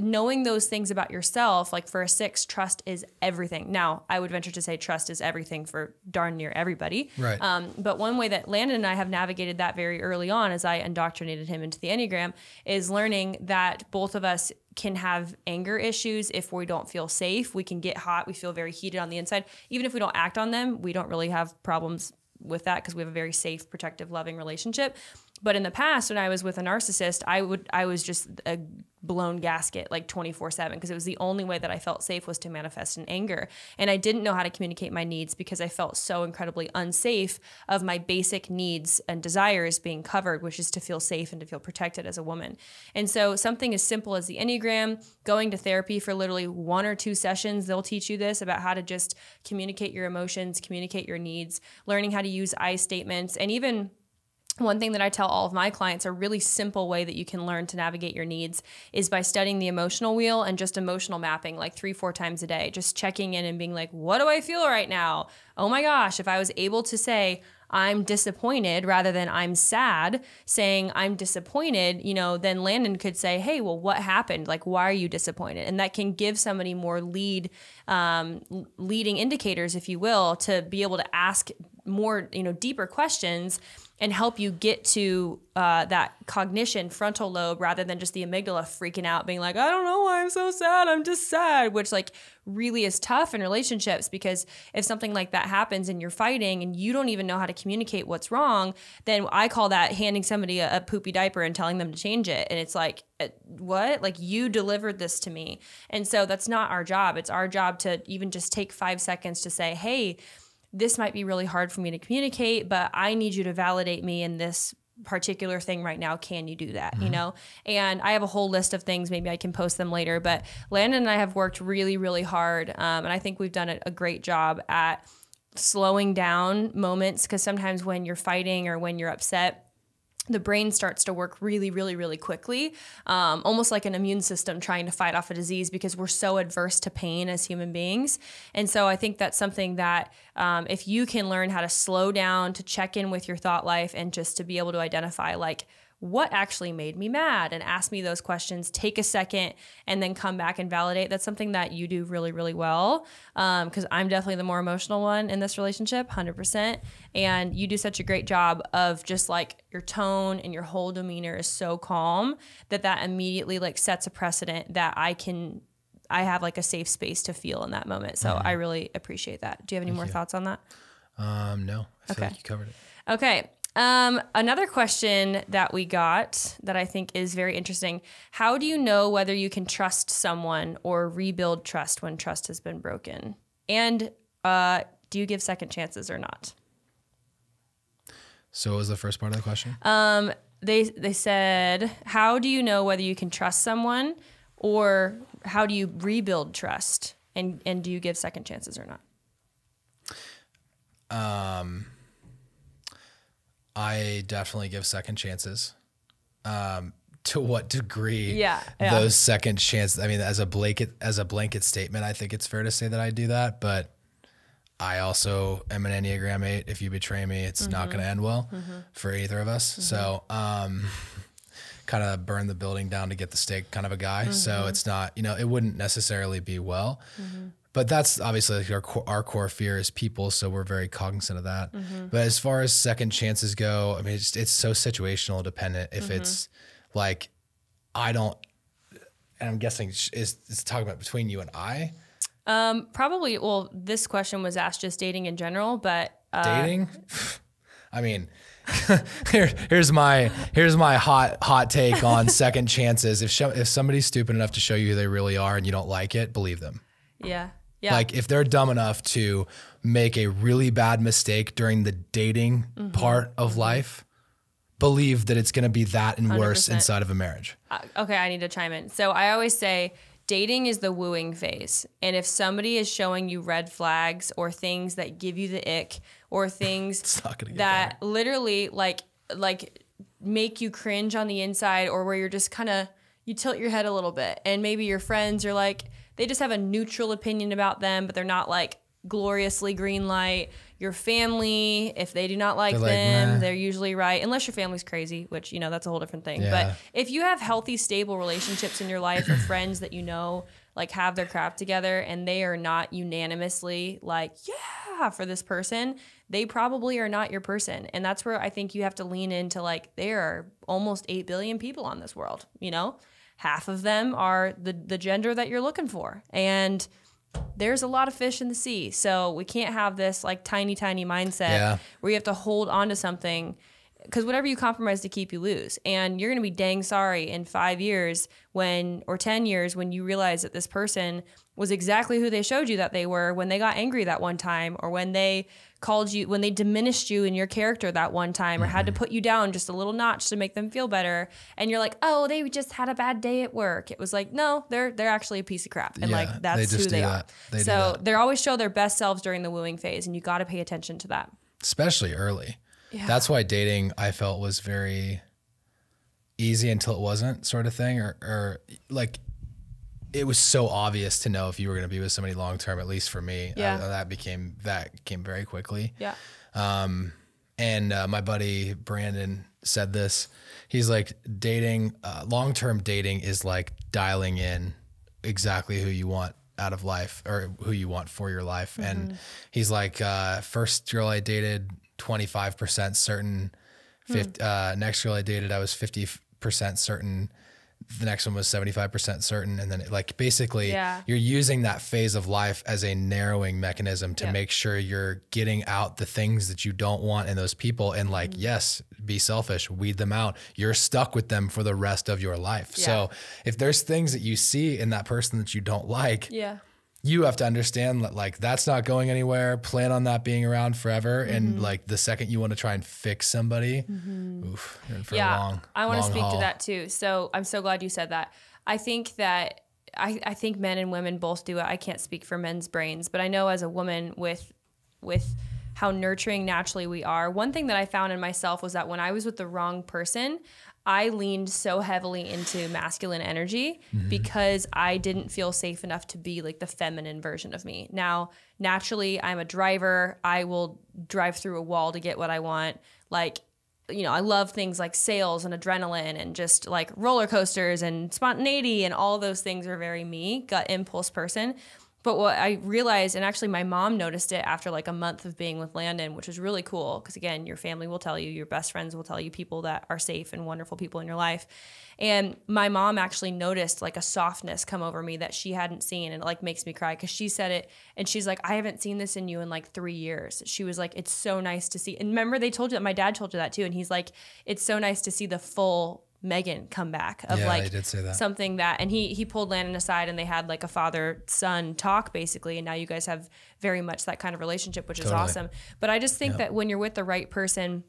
knowing those things about yourself, like for a six, trust is everything. Now, I would venture to say trust is everything for darn near everybody. Right. Um, but one way that Landon and I have navigated that very early on as I indoctrinated him into the Enneagram is learning that both of us can have anger issues if we don't feel safe. We can get hot. We feel very heated on the inside. Even if we don't act on them, we don't really have problems with that because we have a very safe, protective, loving relationship. But in the past, when I was with a narcissist, I would I was just a blown gasket like 24/7 because it was the only way that I felt safe was to manifest in anger. And I didn't know how to communicate my needs because I felt so incredibly unsafe of my basic needs and desires being covered, which is to feel safe and to feel protected as a woman. And so something as simple as the Enneagram, going to therapy for literally one or two sessions, they'll teach you this about how to just communicate your emotions, communicate your needs, learning how to use I statements and even one thing that I tell all of my clients, a really simple way that you can learn to navigate your needs is by studying the emotional wheel and just emotional mapping like three, four times a day, just checking in and being like, what do I feel right now? Oh my gosh, if I was able to say, I'm disappointed rather than I'm sad, saying I'm disappointed, you know, then Landon could say, Hey, well, what happened? Like, why are you disappointed? And that can give somebody more lead, um, leading indicators, if you will, to be able to ask more, you know, deeper questions and help you get to uh, that cognition frontal lobe rather than just the amygdala freaking out being like i don't know why i'm so sad i'm just sad which like really is tough in relationships because if something like that happens and you're fighting and you don't even know how to communicate what's wrong then i call that handing somebody a, a poopy diaper and telling them to change it. And it's like uh, what? Like you delivered this to me. And so that's not our job. It's our job to even just take five seconds to say hey this might be really hard for me to communicate, but I need you to validate me in this particular thing right now. Can you do that? You know? And I have a whole list of things. Maybe I can post them later. But Landon and I have worked really, really hard. Um, and I think we've done a, a great job at slowing down moments because sometimes when you're fighting or when you're upset, the brain starts to work really, really, really quickly, um, almost like an immune system trying to fight off a disease because we're so adverse to pain as human beings. And so I think that's something that um, if you can learn how to slow down, to check in with your thought life, and just to be able to identify, like, what actually made me mad and ask me those questions take a second and then come back and validate that's something that you do really really well because i'm definitely the more emotional one in this relationship 100% and you do such a great job of just like your tone and your whole demeanor is so calm that that immediately like sets a precedent that i can i have like a safe space to feel in that moment so i really appreciate that. Do you have any more thoughts on that? Um no. I feel Okay. like you covered it. Okay. Um, another question that we got that I think is very interesting. How do you know whether you can trust someone or rebuild trust when trust has been broken? And uh, do you give second chances or not? so what was the first part of the question Um, they they said, how do you know whether you can trust someone or how do you rebuild trust? And and do you give second chances or not? I definitely give second chances. Um, to what degree? Yeah, yeah. Those second chances. I mean, as a blanket as a blanket statement, I think it's fair to say that I do that. But I also am an Enneagram Eight. If you betray me, it's not Mm-hmm. going to end well for either of us. So, um, kind of burn the building down to get the stake kind of a guy. So Mm-hmm. it's not, you know, it wouldn't necessarily be well. But that's obviously like our core, our core fear is people, so we're very cognizant of that. Mm-hmm. But as far as second chances go, I mean, it's it's so situational dependent. If Mm-hmm. it's like, I don't, and I'm guessing is is talking about between you and I Um, probably. Well, this question was asked just dating in general, but uh, dating. I mean, here, here's my here's my hot hot take on second chances. If show, if somebody's stupid enough to show you who they really are and you don't like it, believe them. yeah, yeah, Like if they're dumb enough to make a really bad mistake during the dating Mm-hmm. part of life, believe that it's going to be that and worse 100%. inside of a marriage. Uh, okay, I need to chime in. So I always say dating is the wooing phase. And if somebody is showing you red flags or things that give you the ick or things that literally like like make you cringe on the inside or where you're just kind of you tilt your head a little bit and maybe your friends are like they just have a neutral opinion about them but they're not like gloriously green light your family if they do not like They're like, them "Meh." they're usually right unless your family's crazy which you know that's a whole different thing Yeah. but if you have healthy stable relationships in your life or friends that you know like have their crap together and they are not unanimously like yeah for this person they probably are not your person and that's where i think you have to lean into like there are almost 8 billion people on this world you know half of them are the the gender that you're looking for. And there's a lot of fish in the sea. So we can't have this like tiny tiny mindset Yeah. where you have to hold on to something because whatever you compromise to keep you lose. And you're going to be dang sorry in five years when or 10 years when you realize that this person was exactly who they showed you that they were when they got angry that one time or when they called you when they diminished you in your character that one time or had to mm-hmm. put you down just a little notch to make them feel better. And you're like oh they just had a bad day at work. It was like no they're they're actually a piece of crap. And Yeah, like they that's just who they are. That. They do so they always show their best selves during the wooing phase and you got to pay attention to that. Especially early. Yeah. That's why dating I felt was very easy until it wasn't, sort of thing, or or like it was so obvious to know if you were going to be with somebody long term. At least for me, Yeah. Uh, that became that came very quickly. yeah And uh, my buddy Brandon said this. He's like, dating, uh, long term dating is like dialing in exactly who you want out of life or who you want for your life. And he's like, uh, first girl I dated, 25% certain. 50, uh, next girl I dated, I was 50% certain. The next one was 75% certain. And then, it, like, basically, Yeah. you're using that phase of life as a narrowing mechanism to Yeah. make sure you're getting out the things that you don't want in those people. And, like, Mm-hmm. yes, be selfish, weed them out. You're stuck with them for the rest of your life. So, if there's things that you see in that person that you don't like, yeah you have to understand that like that's not going anywhere. Plan on that being around forever. Mm-hmm. And like the second you want to try and fix somebody, oof, in for a long. I want to speak haul. to that too. So I'm so glad you said that. I think that I, I think men and women both do it. I can't speak for men's brains, but I know as a woman with with how nurturing naturally we are. One thing that I found in myself was that when I was with the wrong person, I leaned so heavily into masculine energy mm-hmm. because I didn't feel safe enough to be like the feminine version of me. Now, naturally, I'm a driver. I will drive through a wall to get what I want. Like you know, I love things like sales and adrenaline and just like roller coasters and spontaneity and all those things are very me, gut impulse person. But what I realized, and actually my mom noticed it after like a month of being with Landon, which was really cool because again, your family will tell you, your best friends will tell you people that are safe and wonderful people in your life. And my mom actually noticed like a softness come over me that she hadn't seen, and it like makes me cry because she said it, and she's like, I haven't seen this in you in like three years. She was like, it's so nice to see. And remember, they told you that my dad told you that too, and he's like, it's so nice to see the full Megan come back of Yeah, like that. something that and he he pulled Landon aside and they had like a father son talk basically and now you guys have very much that kind of relationship which is awesome. But I just think that when you're with the right person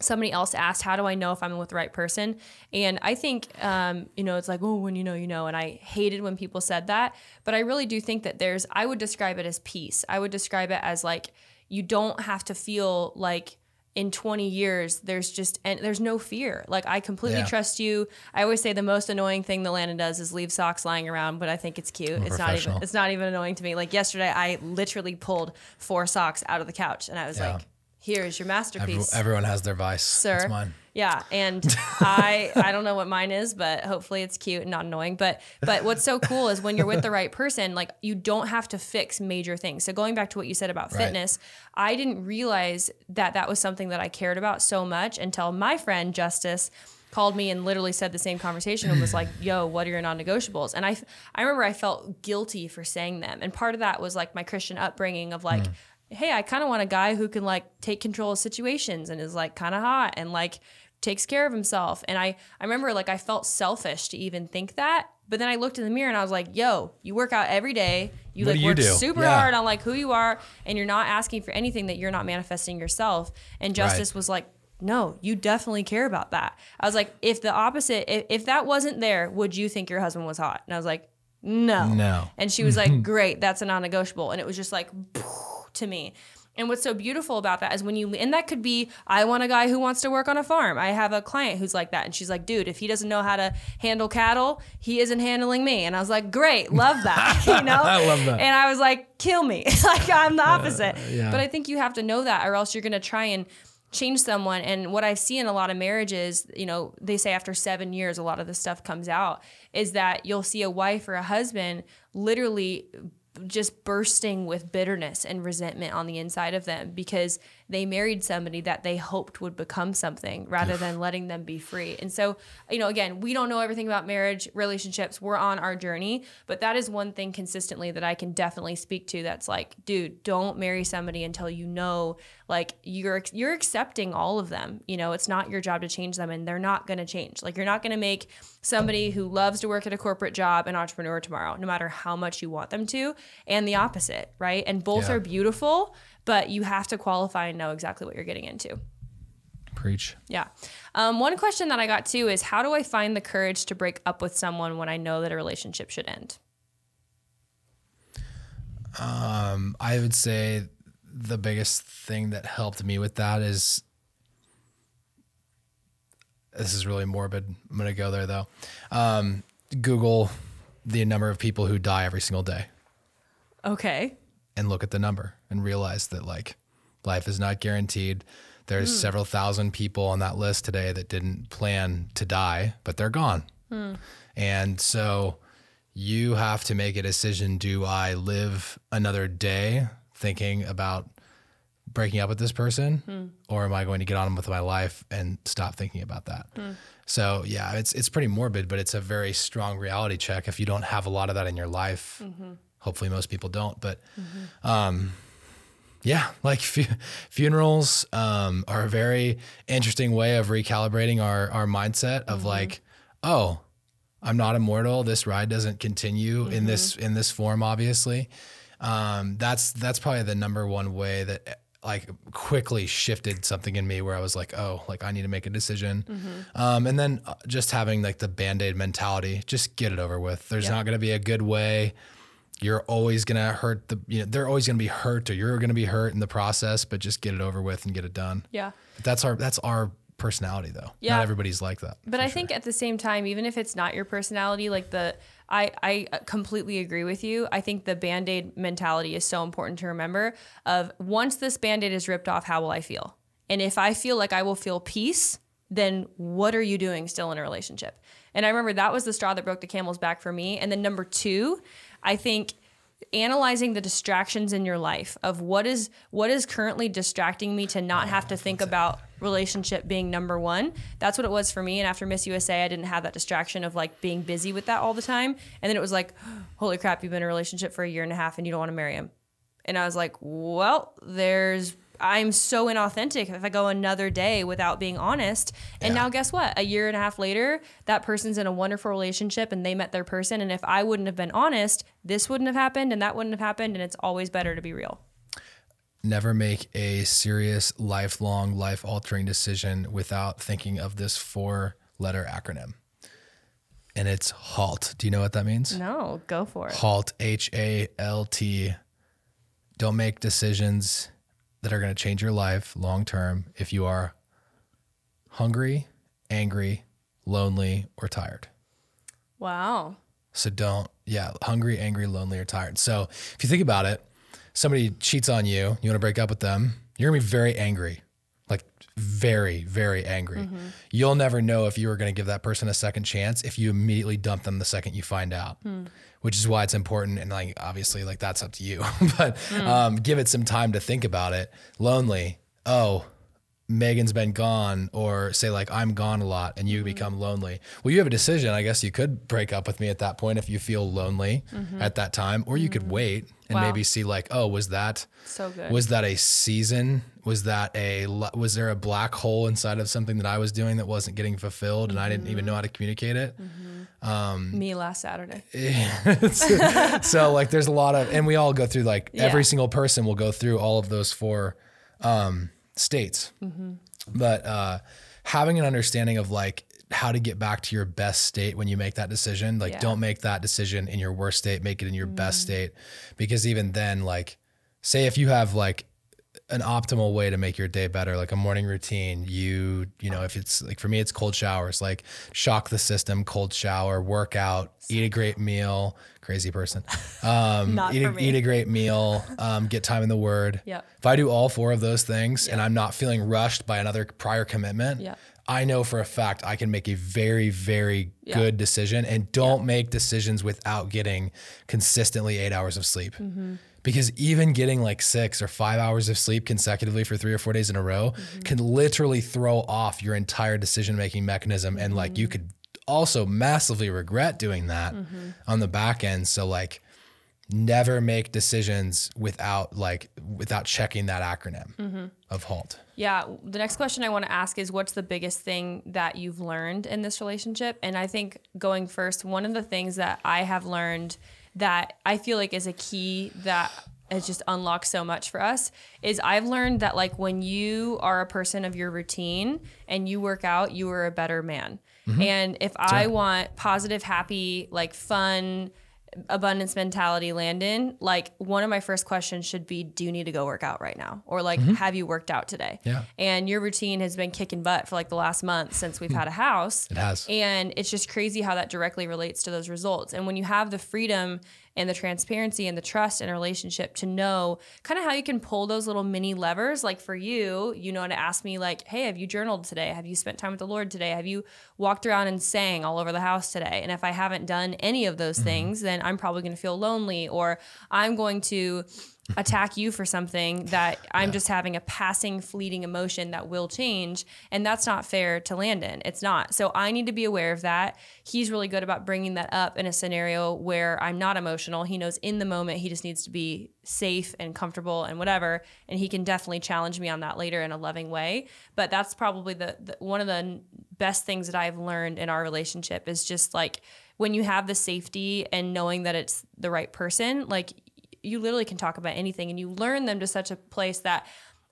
somebody else asked how do i know if i'm with the right person? And i think um, you know it's like oh when you know you know and i hated when people said that. But i really do think that there's i would describe it as peace. I would describe it as like you don't have to feel like in 20 years there's just and there's no fear. Like i completely Yeah. trust you. I always say the most annoying thing that landon does is leave socks lying around but i think it's cute. It's not even it's not even annoying to me. Like yesterday i literally pulled four socks out of the couch and i was Yeah. like Here's your Every- masterpiece. everyone has their vice. sir. It's mine. Yeah, and I I don't know what mine is, but hopefully it's cute and not annoying. But but what's so cool is when you're with the right person, like you don't have to fix major things. So going back to what you said about Right. fitness, I didn't realize that that was something that I cared about so much until my friend Justice called me and literally said the same conversation and was like, "Yo, what are your non-negotiables?" And I I remember I felt guilty for saying them. And part of that was like my Christian upbringing of like hmm. Hey, I kind of want a guy who can like take control of situations and is like kind of hot and like takes care of himself. And I, I remember like I felt selfish to even think that. But then I looked in the mirror and I was like, yo, you work out every day. You What like you work do? super Yeah. hard on like who you are and you're not asking for anything that you're not manifesting yourself. And Justice was like, no, you definitely care about that. I was like, if the opposite, if, if that wasn't there, would you think your husband was hot? And I was like, no. No. And she was like, mm-hmm. great, that's a non negotiable. And it was just like, to me. And what's so beautiful about that is when you, and that could be, I want a guy who wants to work on a farm. I have a client who's like that. And she's like, dude, if he doesn't know how to handle cattle, he isn't handling me. And I was like, great, love that. you know? I love that. And I was like, kill me. like, I'm the uh, opposite. yeah. But I think you have to know that or else you're going to try and change someone. And what I see in a lot of marriages, you know, they say after seven years, a lot of this stuff comes out, is that you'll see a wife or a husband literally just bursting with bitterness and resentment on the inside of them because they married somebody that they hoped would become something rather than letting them be free. And so, you know, again, we don't know everything about marriage, relationships. We're on our journey, but that is one thing consistently that I can definitely speak to that's like, dude, don't marry somebody until you know like you're you're accepting all of them. You know, it's not your job to change them and they're not going to change. Like you're not going to make somebody who loves to work at a corporate job an entrepreneur tomorrow, no matter how much you want them to, and the opposite, right? And both Yeah. are beautiful, but you have to qualify and know exactly what you're getting into. Preach. Yeah. Um, one question that I got too is how do I find the courage to break up with someone when I know that a relationship should end? Um, I would say the biggest thing that helped me with that is this is really morbid. I'm gonna go there though. Um, Google the number of people who die every single day Okay. and look at the number and realize that like life is not guaranteed. There's hmm. several thousand people on that list today that didn't plan to die, but they're gone. Hmm. And so you have to make a decision do I live another day thinking about breaking up with this person hmm. or am I going to get on with my life and stop thinking about that? So yeah, it's it's pretty morbid, but it's a very strong reality check if you don't have a lot of that in your life. Mm-hmm. Hopefully most people don't, but mm-hmm. um yeah, like fu- funerals um, are a very interesting way of recalibrating our our mindset of like, oh, I'm not immortal. This ride doesn't continue in this in this form. Obviously, um, that's that's probably the number one way that like quickly shifted something in me where I was like, oh, like I need to make a decision. Um, and then uh, just having like the band aid mentality, just get it over with. There's Yeah. not going to be a good way you're always gonna hurt the you know they're always gonna be hurt or you're gonna be hurt in the process but just get it over with and get it done Yeah. that's our that's our personality though Yeah. not everybody's like that But I sure. think at the same time, even if it's not your personality, like the I I completely agree with you. I think the band-aid mentality is so important to remember of once this band-aid is ripped off, how will I feel? And if I feel like I will feel peace, then what are you doing still in a relationship? And I remember that was the straw that broke the camel's back for me. And then number two, I think analyzing the distractions in your life of what is what is currently distracting me to not have to think about relationship being number one that's what it was for me. And after miss usa i didn't have that distraction of like being busy with that all the time. And then it was like holy crap you've been in a relationship for a year and a half and you don't want to marry him. And i was like well there's i'm so inauthentic if i go another day without being honest. And Yeah. now guess what? A year and a half later that person's in a wonderful relationship and they met their person. And if i wouldn't have been honest this wouldn't have happened and that wouldn't have happened. And it's always better to be real. Never make a serious lifelong life altering decision without thinking of this four letter acronym. And it's halt. Do you know what that means? No go for it. Halt H A L T. Don't make decisions that are going to change your life long term if you are hungry, angry, lonely, or tired. wow So don't, yeah, hungry, angry, lonely, or tired. So if you think about it, somebody cheats on you, you want to break up with them, You're gonna be very angry, like very, very angry. Mm-hmm. You'll never know if you were gonna give that person a second chance if you immediately dump them the second you find out. Hmm. Which is why it's important, and like obviously, like that's up to you. but Hmm. um, give it some time to think about it. Lonely. Oh, Megan's been gone, or say like I'm gone a lot, and Mm-hmm. you become lonely. Well, you have a decision. I guess you could break up with me at that point if you feel lonely at that time, or you could wait and Mm-hmm. Wow. maybe see like, oh, was that So good. was that a season? Was that a was there a black hole inside of something that I was doing that wasn't getting fulfilled, and I didn't Mm-hmm. even know how to communicate it? Me last Saturday. so like there's a lot of and we all go through like every single person will go through all of those four um states Mm-hmm. but uh having an understanding of like how to get back to your best state when you make that decision like Yeah. Mm. don't make that decision in your worst state make it in your best state because even then like say if you have like an optimal way to make your day better like a morning routine you you know if it's like for me it's cold showers like shock the system cold shower workout eat a great meal crazy person um Not eat, for a, me. eat a great meal um get time in the word Yep. if i do all four of those things and i'm not feeling rushed by another prior commitment Yep. I know for a fact I can make a very, very Yeah. good decision and don't make decisions without getting consistently eight hours of sleep. Mm-hmm. Because even getting like six or five hours of sleep consecutively for three or four days in a row Mm-hmm. can literally throw off your entire decision making mechanism. And like you could also massively regret doing that Mm-hmm. on the back end. So, like, never make decisions without like without checking that acronym Mm-hmm. of halt. Yeah. The next question I want to ask is what's the biggest thing that you've learned in this relationship? And I think going first, one of the things that I have learned that I feel like is a key that has just unlocked so much for us is I've learned that like when you are a person of your routine and you work out, you are a better man. And if I want positive, happy, like fun, abundance mentality Landon, like one of my first questions should be, do you need to go work out right now? Or like, mm-hmm. have you worked out today? Yeah. And your routine has been kicking butt for like the last month since we've had a house. It has. And it's just crazy how that directly relates to those results. And when you have the freedom and the transparency and the trust in a relationship to know kind of how you can pull those little mini levers, like for you, you know, to ask me, like, hey, have you journaled today? Have you spent time with the Lord today? Have you walked around and sang all over the house today? And if I haven't done any of those mm-hmm. things, then I'm probably going to feel lonely or I'm going to attack you for something that I'm just having a passing, fleeting emotion that will change. And that's not fair to Landon. It's not. So I need to be aware of that. He's really good about bringing that up in a scenario where I'm not emotional. He knows in the moment he just needs to be safe and comfortable and whatever. And he can definitely challenge me on that later in a loving way. But that's probably the, the one of the best things that I've learned in our relationship is just like when you have the safety and knowing that it's the right person, like you literally can talk about anything and you learn them to such a place that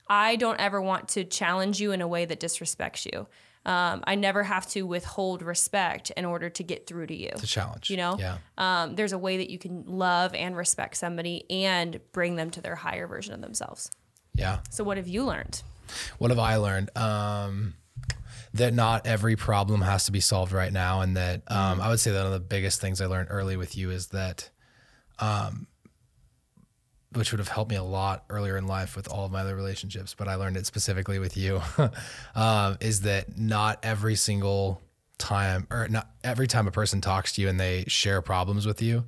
I don't ever want to challenge you in a way that disrespects you. Um, I never have to withhold respect in order to get through to you. It's a challenge. You know? Yeah. Um, there's a way that you can love and respect somebody and bring them to their higher version of themselves. Yeah. So, what have you learned? What have I learned? Um, that not every problem has to be solved right now, and that um, I would say that one of the biggest things I learned early with you is that, um, which would have helped me a lot earlier in life with all of my other relationships, but I learned it specifically with you, um, is that not every single time, or not every time a person talks to you and they share problems with you,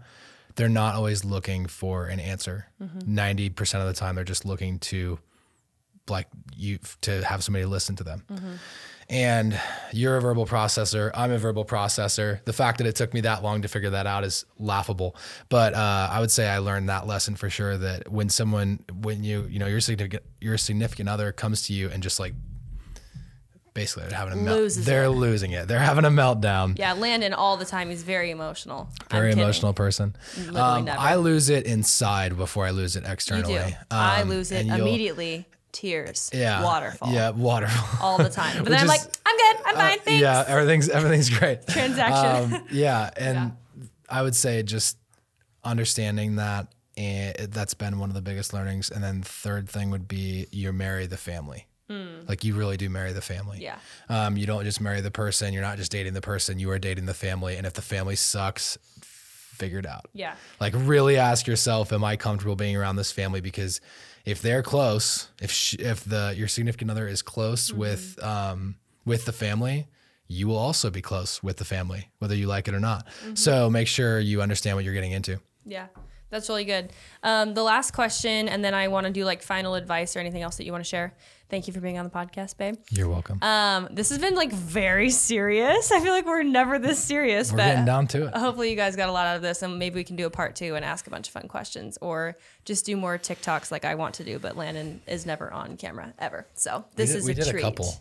they're not always looking for an answer. 90% of the time, they're just looking to like you to have somebody listen to them. And you're a verbal processor. I'm a verbal processor. The fact that it took me that long to figure that out is laughable. But uh, I would say I learned that lesson for sure. That when someone, when you, you know, your significant, your significant other comes to you and just like, basically they're having a melt, they're losing it. They're having a meltdown. Yeah, Landon all the time. He's very emotional. Very emotional person. Um. I lose it inside before I lose it externally. do. I Um, lose it immediately. Tears. Yeah. Waterfall. Yeah, waterfall. All the time. But then I'm is- like, I'm good. I'm fine. Thanks. Yeah, everything's everything's great. Transaction. Um, yeah, and I would say just understanding that, and that's been one of the biggest learnings. And then third thing would be you marry the family. Like you really do marry the family. Hmm. Yeah. Um, you don't just marry the person. You're not just dating the person. You are dating the family. And if the family sucks, figured out. Yeah. Like really ask yourself, am I comfortable being around this family? Because if they're close, if sh if the your significant other is close with um with the family, you will also be close with the family, whether you like it or not. So make sure you understand what you're getting into. Yeah, that's really good. Um, the last question, and then I want to do like final advice or anything else that you want to share. Thank you for being on the podcast, babe. You're welcome. Um, this has been like very serious. I feel like we're never this serious, We're but getting down to it. hopefully you guys got a lot out of this, and maybe we can do a part two and ask a bunch of fun questions, or just do more TikToks like I want to do. But Landon is never on camera ever, so this did- is we a did a treat. couple.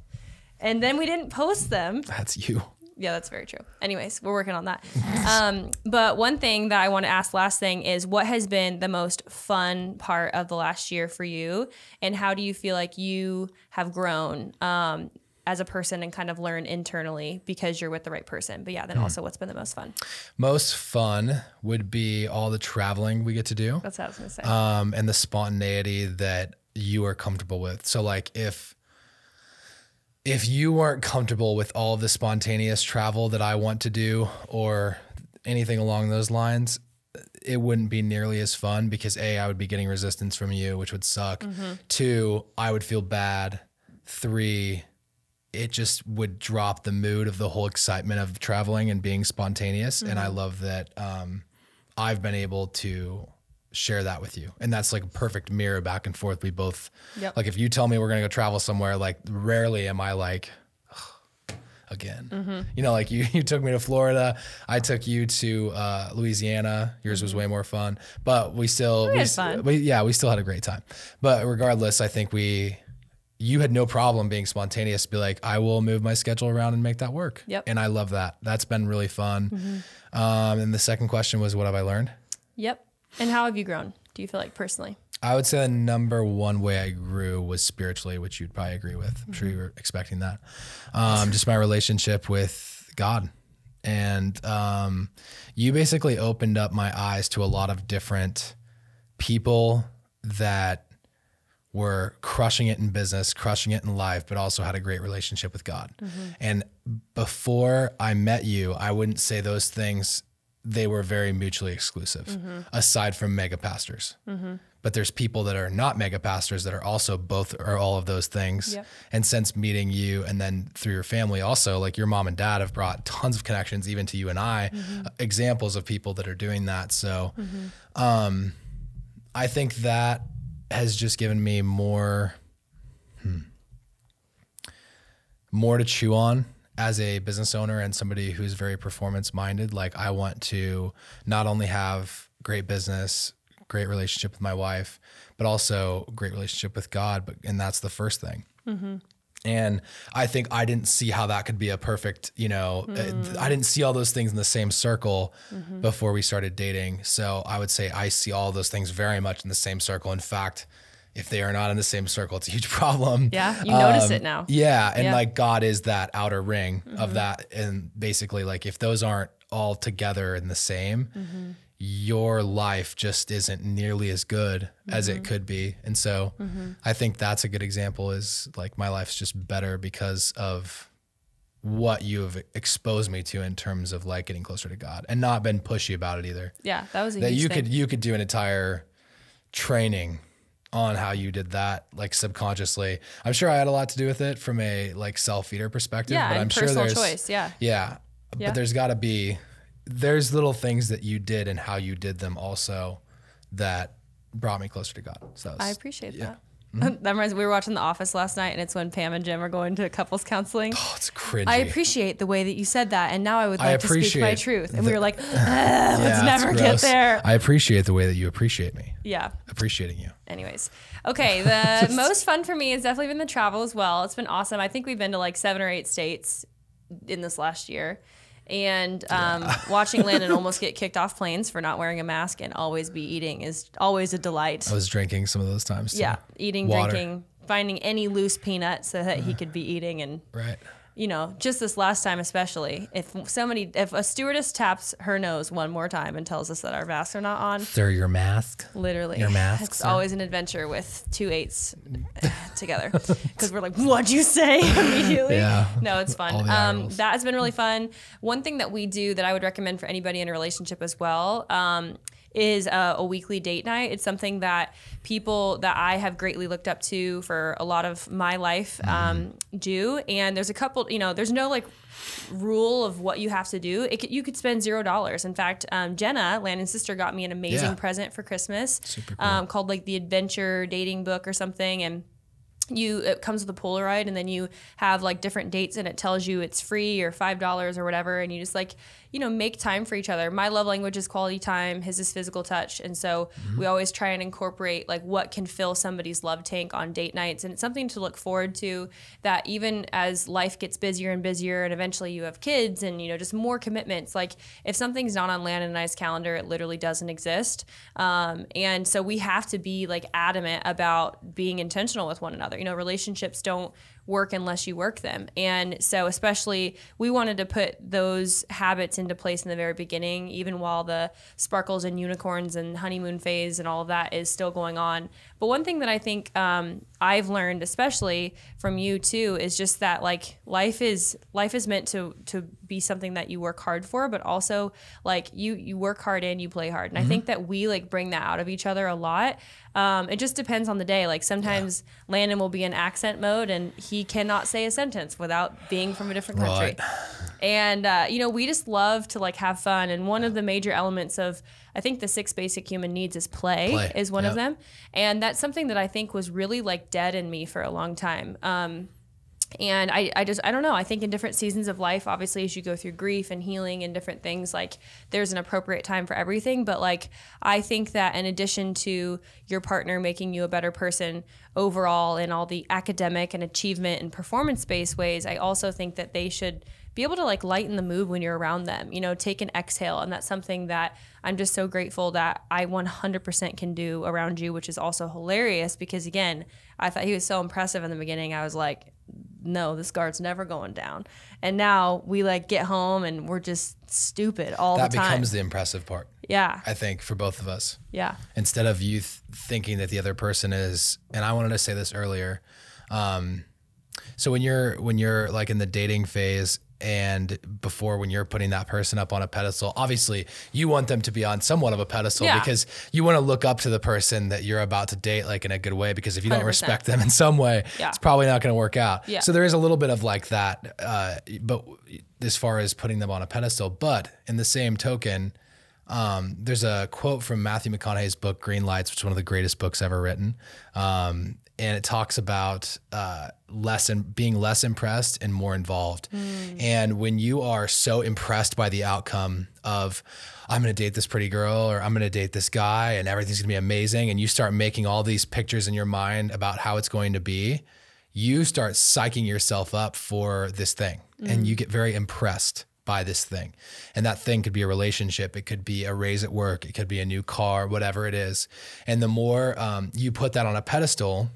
And then we didn't post them. That's you. Yeah, that's very true. Anyways, we're working on that. Um, but one thing that I want to ask last thing is what has been the most fun part of the last year for you? And how do you feel like you have grown um, as a person and kind of learn internally because you're with the right person? But yeah, then also what's been the most fun? Most fun would be all the traveling we get to do. That's what I was going to say. um, and the spontaneity that you are comfortable with. So like if if you weren't comfortable with all the spontaneous travel that I want to do or anything along those lines, it wouldn't be nearly as fun because A, I would be getting resistance from you, which would suck. Two, I would feel bad. Three, it just would drop the mood of the whole excitement of traveling and being spontaneous. And I love that um, I've been able to share that with you. And that's like a perfect mirror back and forth. We both, Yep. like, if you tell me we're going to go travel somewhere, like, rarely am I like, "Ugh, again. You know, like you, you took me to Florida. I took you to uh, Louisiana. Yours was way more fun, but we still, we, had fun. we- yeah, we still had a great time. But regardless, I think we, you had no problem being spontaneous. Be like, I will move my schedule around and make that work. Yep. And I love that. That's been really fun. Um, and the second question was, what have I learned? yep. And how have you grown? Do you feel like personally? I would say the number one way I grew was spiritually, which you'd probably agree with. I'm sure you were expecting that. Um, just my relationship with God. And um, you basically opened up my eyes to a lot of different people that were crushing it in business, crushing it in life, but also had a great relationship with God. And before I met you, I wouldn't say those things, they were very mutually exclusive, aside from mega pastors. But there's people that are not mega pastors that are also both or all of those things. Yep. And since meeting you and then through your family, also, like your mom and dad have brought tons of connections, even to you and I, uh, examples of people that are doing that. So, um, I think that has just given me more, hmm, more to chew on as a business owner and somebody who's very performance minded. Like I want to not only have great business, great relationship with my wife, but also great relationship with God. But and that's the first thing. Mm-hmm. And I think I didn't see how that could be a perfect, you know, uh, mm. I didn't see all those things in the same circle mm-hmm. before we started dating. So I would say I see all those things very much in the same circle. In fact, if they are not in the same circle, it's a huge problem. Yeah, you notice Um, it now. Yeah. And Yeah. like God is that outer ring of mm-hmm. that. And basically, like if those aren't all together in the same, mm-hmm. your life just isn't nearly as good as it mm-hmm. could be. And so I think that's a good example is like my life's just better because of what you have exposed me to in terms of like getting closer to God and not been pushy about it either. Yeah, that was a That you thing. could you could do an entire training on how you did that like subconsciously. I'm sure I had a lot to do with it from a like self-feeder perspective, yeah, but I'm sure personal there's choice. Yeah. yeah, Yeah. but there's got to be there's little things that you did and how you did them also that brought me closer to God. So I appreciate yeah. that. that reminds me, we were watching The Office last night, and it's when Pam and Jim are going to couples counseling. oh, it's cringy. I appreciate the way that you said that, and now I would I like to speak my truth. And the- we were like, "Ah, Yeah, let's never get there. I appreciate the way that you appreciate me. yeah. Appreciating you. Anyways, okay. The most fun for me has definitely been the travel as well. It's been awesome. I think we've been to like seven or eight states in this last year. And um, watching Landon almost get kicked off planes for not wearing a mask and always be eating is always a delight. I was drinking some of those times too. Yeah, eating, Water. drinking, finding any loose peanut so that he could be eating and Right. You know, just this last time especially, if somebody, if a stewardess taps her nose one more time and tells us that our masks are not on, Sir, your mask. literally, Your masks, it's sir? always an adventure with two eights together because we're like, what'd you say immediately? Yeah. No, it's fun. Um, that has been really fun. One thing that we do that I would recommend for anybody in a relationship as well. Um, is a, a weekly date night. It's something that people that I have greatly looked up to for a lot of my life um, do. And there's a couple, you know, there's no like rule of what you have to do. It you could spend zero dollars. In fact, um, Jenna, Landon's sister, got me an amazing Yeah. present for Christmas cool. um, called like the Adventure Dating Book or something. And you it comes with a Polaroid and then you have like different dates and it tells you it's free or five dollars or whatever and you just like you know make time for each other. My love language is quality time his is physical touch. And so we always try and incorporate like what can fill somebody's love tank on date nights. And it's something to look forward to that even as life gets busier and busier and eventually you have kids and you know just more commitments like if something's not on Landon and I's calendar it literally doesn't exist. Um, and so we have to be like adamant about being intentional with one another. You know relationships don't work unless you work them. And so especially we wanted to put those habits into place in the very beginning even while the sparkles and unicorns and honeymoon phase and all of that is still going on but one thing that i think um, i've learned especially from you too is just that like life is life is meant to to be something that you work hard for but also like you you work hard and you play hard. And i think that we like bring that out of each other a lot. Um, it just depends on the day. Like sometimes landon will be in accent mode and he cannot say a sentence without being from a different country. Right. And uh, you know we just love to like have fun. And one of the major elements of i think the six basic human needs is play, Play, is one of them. And that's something that i think was really like dead in me for a long time. Um, and I, I just i don't know. I think in different seasons of life obviously as you go through grief and healing and different things like there's an appropriate time for everything. But like i think that in addition to your partner making you a better person overall in all the academic and achievement and performance based ways i also think that they should be able to like lighten the mood when you're around them you know take an exhale and that's something that i'm just so grateful that i 100% can do around you which is also hilarious because again i thought he was so impressive in the beginning i was like no, this guard's never going down. And now we like get home and we're just stupid all That the time. That becomes the impressive part, yeah. I think, for both of us. Yeah. instead of you th- thinking that the other person is and i wanted to say this earlier um, so when you're when you're like in the dating phase and before when you're putting that person up on a pedestal obviously you want them to be on somewhat of a pedestal Yeah. because you want to look up to the person that you're about to date like in a good way because if you don't respect them in some way Yeah. it's probably not going to work out Yeah. so there is a little bit of like that uh, but as far as putting them on a pedestal but in the same token um, there's a quote from Matthew McConaughey's book Green Lights, which is one of the greatest books ever written, um, and it talks about uh, less and being less impressed and more involved. And when you are so impressed by the outcome of I'm going to date this pretty girl or I'm going to date this guy and everything's going to be amazing, and you start making all these pictures in your mind about how it's going to be, you start psyching yourself up for this thing, and you get very impressed by this thing. And that thing could be a relationship, it could be a raise at work, it could be a new car, whatever it is. And the more um, you put that on a pedestal,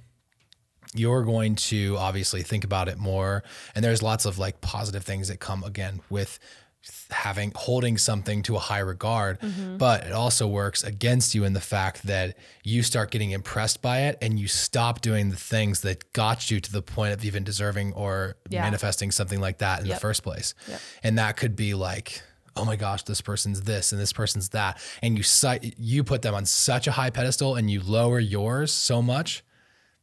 you're going to obviously think about it more. And there's lots of like positive things that come again with having holding something to a high regard mm-hmm. but it also works against you in the fact that you start getting impressed by it and you stop doing the things that got you to the point of even deserving or Yeah. manifesting something like that in the first place Yep. and that could be like oh my gosh this person's this and this person's that and you you put them on such a high pedestal and you lower yours so much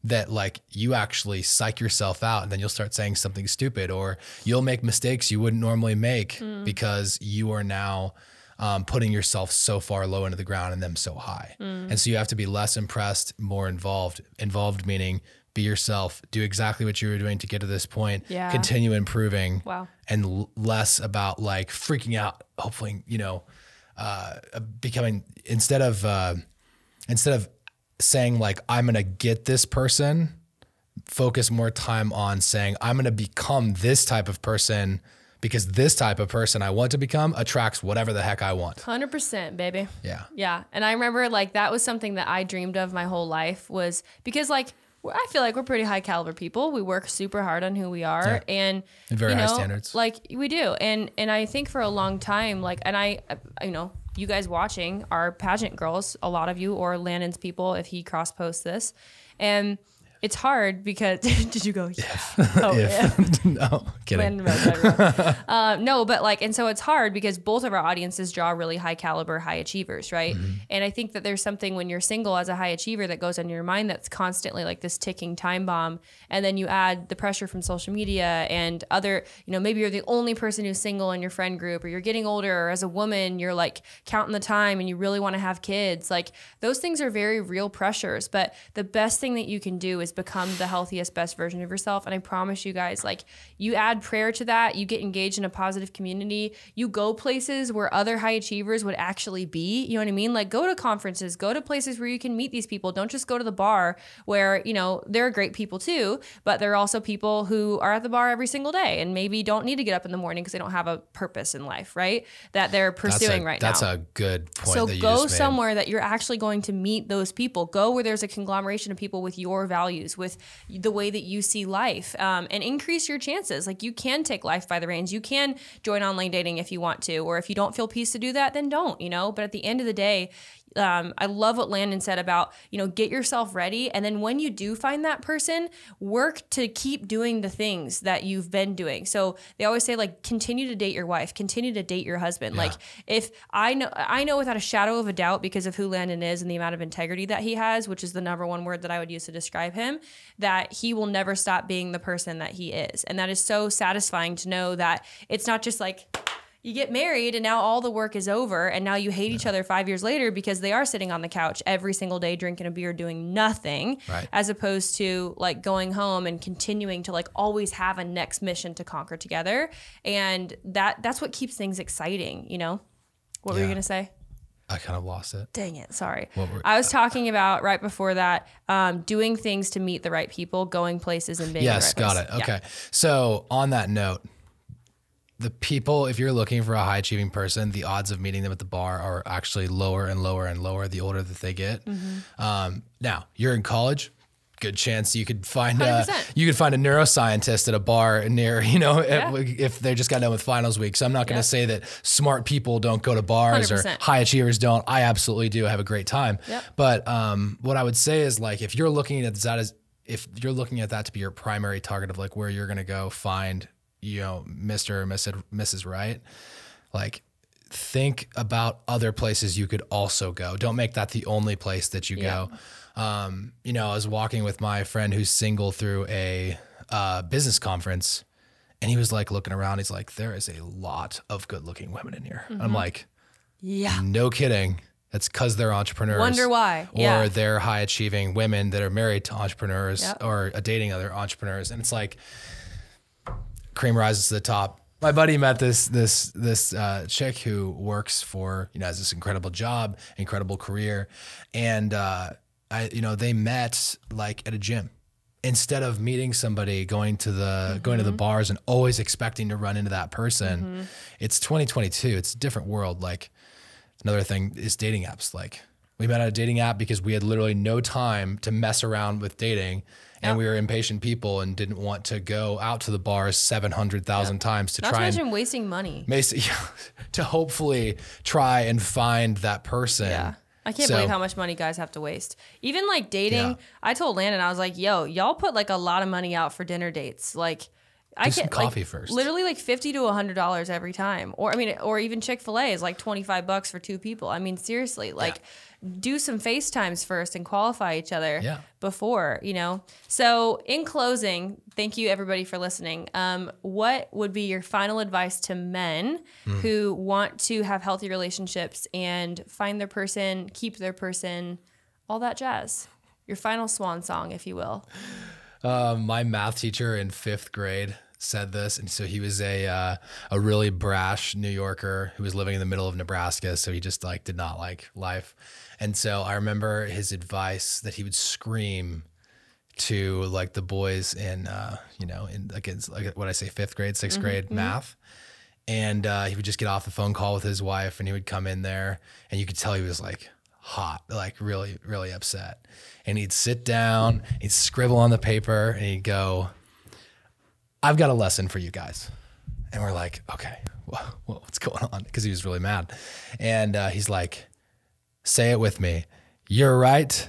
that like you actually psych yourself out and then you'll start saying something stupid or you'll make mistakes you wouldn't normally make because you are now um, putting yourself so far low into the ground and them so high and so you have to be less impressed more involved involved meaning be yourself do exactly what you were doing to get to this point Yeah. continue improving Wow. and l- less about like freaking out hopefully you know uh, becoming instead of uh, instead of saying like i'm gonna get this person focus more time on saying i'm gonna become this type of person because this type of person i want to become attracts whatever the heck i want 100%, baby. yeah Yeah. And I remember like that was something that I dreamed of my whole life was because like I feel like we're pretty high caliber people. We work super hard on who we are, and And very you high standards. Like we do, and and I think for a long time, like, and I, uh, you know, you guys watching are pageant girls, a lot of you, or Landon's people, if he cross posts this, and it's hard because did you go? Oh, yeah. no, kidding. Landon Rhodes, everyone. uh, no, but like, and so it's hard because both of our audiences draw really high caliber, high achievers, right? Mm-hmm. And I think that there's something when you're single as a high achiever that goes on your mind that's constantly like this ticking time bomb. And then you add the pressure from social media and other, you know, maybe you're the only person who's single in your friend group, or you're getting older, or as a woman, you're like counting the time and you really want to have kids. Like, those things are very real pressures. But the best thing that you can do is become the healthiest, best version of yourself. And I promise you guys, like, you add prayer to that, you get engaged in a positive community, you go places where other high achievers would actually be. You know what I mean? Like, go to conferences, go to places where you can meet these people. Don't just go to the bar where, you know, there are great people too, but there are also people who are at the bar every single day and maybe don't need to get up in the morning because they don't have a purpose in life, right? That they're pursuing a, right that's now. That's a good point. So go somewhere that you're actually going to meet those people. Go where there's a conglomeration of people with your values, with the way that you see life, um, and increase your chances. Like you can take life by the reins. You can join online dating if you want to, or if you don't feel peace to do that, then don't. You know. But at the end of the day, um, I love what Landon said about, you know, get yourself ready. And then when you do find that person, work to keep doing the things that you've been doing. So they always say, like, continue to date your wife, continue to date your husband. Like, if I know, I know without a shadow of a doubt because of who Landon is and the amount of integrity that he has, which is the number one word that I would use to describe him, that he will never stop being the person that he is. And that is so satisfying to know that it's not just like, you get married and now all the work is over and now you hate each other five years later because they are sitting on the couch every single day drinking a beer doing nothing Right. as opposed to like going home and continuing to like always have a next mission to conquer together and that that's what keeps things exciting you know what were you gonna say I kind of lost it. Dang it, sorry. What were- I was talking about right before that, um, doing things to meet the right people, going places and being. Yes, right got place. it. Yeah. Okay. So on that note, the people, if you're looking for a high achieving person, the odds of meeting them at the bar are actually lower and lower and lower the older that they get. Mm-hmm. Um, now you're in college. Good chance you could find a 100%. you could find a neuroscientist at a bar near you know Yeah. if, they just got done with finals week. So I'm not going to Yeah. say that smart people don't go to bars or 100%. high achievers don't. I absolutely do. I have a great time. Yep. But um, what I would say is like if you're looking at that as if you're looking at that to be your primary target of like where you're gonna go find you know Mr. or Mrs. Mrs. Right, like think about other places you could also go. Don't make that the only place that you Yeah. go. Um, you know, I was walking with my friend who's single through a uh, business conference, and he was like looking around. He's like, "There is a lot of good-looking women in here." Mm-hmm. I'm like, Yeah. no kidding. That's because they're entrepreneurs. Wonder why. Or Yeah. they're high achieving women that are married to entrepreneurs Yep. or dating other entrepreneurs. And it's like cream rises to the top. My buddy met this this this uh, chick who works for you know has this incredible job, incredible career, and uh, I you know they met like at a gym instead of meeting somebody going to the going to the bars and always expecting to run into that person. It's 2022. It's a different world. Like Another thing is dating apps. Like we met on a dating app because we had literally no time to mess around with dating. And Yep. we were impatient people and didn't want to go out to the bars 700,000 times to Not to try and wasting money. to hopefully try and find that person. Yeah. I can't So- believe how much money guys have to waste. Even like dating, Yeah. I told Landon, I was like, yo, y'all put like a lot of money out for dinner dates. Like, I some get like, coffee first. Literally like fifty to hundred dollars every time, or I mean, or even Chick Fil A is like twenty five bucks for two people. I mean, seriously, like do some FaceTimes first and qualify each other Yeah. before you know. So, in closing, thank you everybody for listening. Um, what would be your final advice to men Hmm. who want to have healthy relationships and find their person, keep their person, all that jazz? Your final swan song, if you will. Um, my math teacher in fifth grade said this, and so he was a uh, a really brash New Yorker who was living in the middle of Nebraska, so he just like did not like life, and so I remember his advice that he would scream to like the boys in uh, you know in like it's like what I say fifth grade, 6th grade math. And uh, he would just get off the phone call with his wife, and he would come in there, and you could tell he was like hot, like really, really upset. And he'd sit down, he'd scribble on the paper, and he'd go, I've got a lesson for you guys. And we're like, okay, well, what's going on? Because he was really mad. And uh, he's like, say it with me. You're right.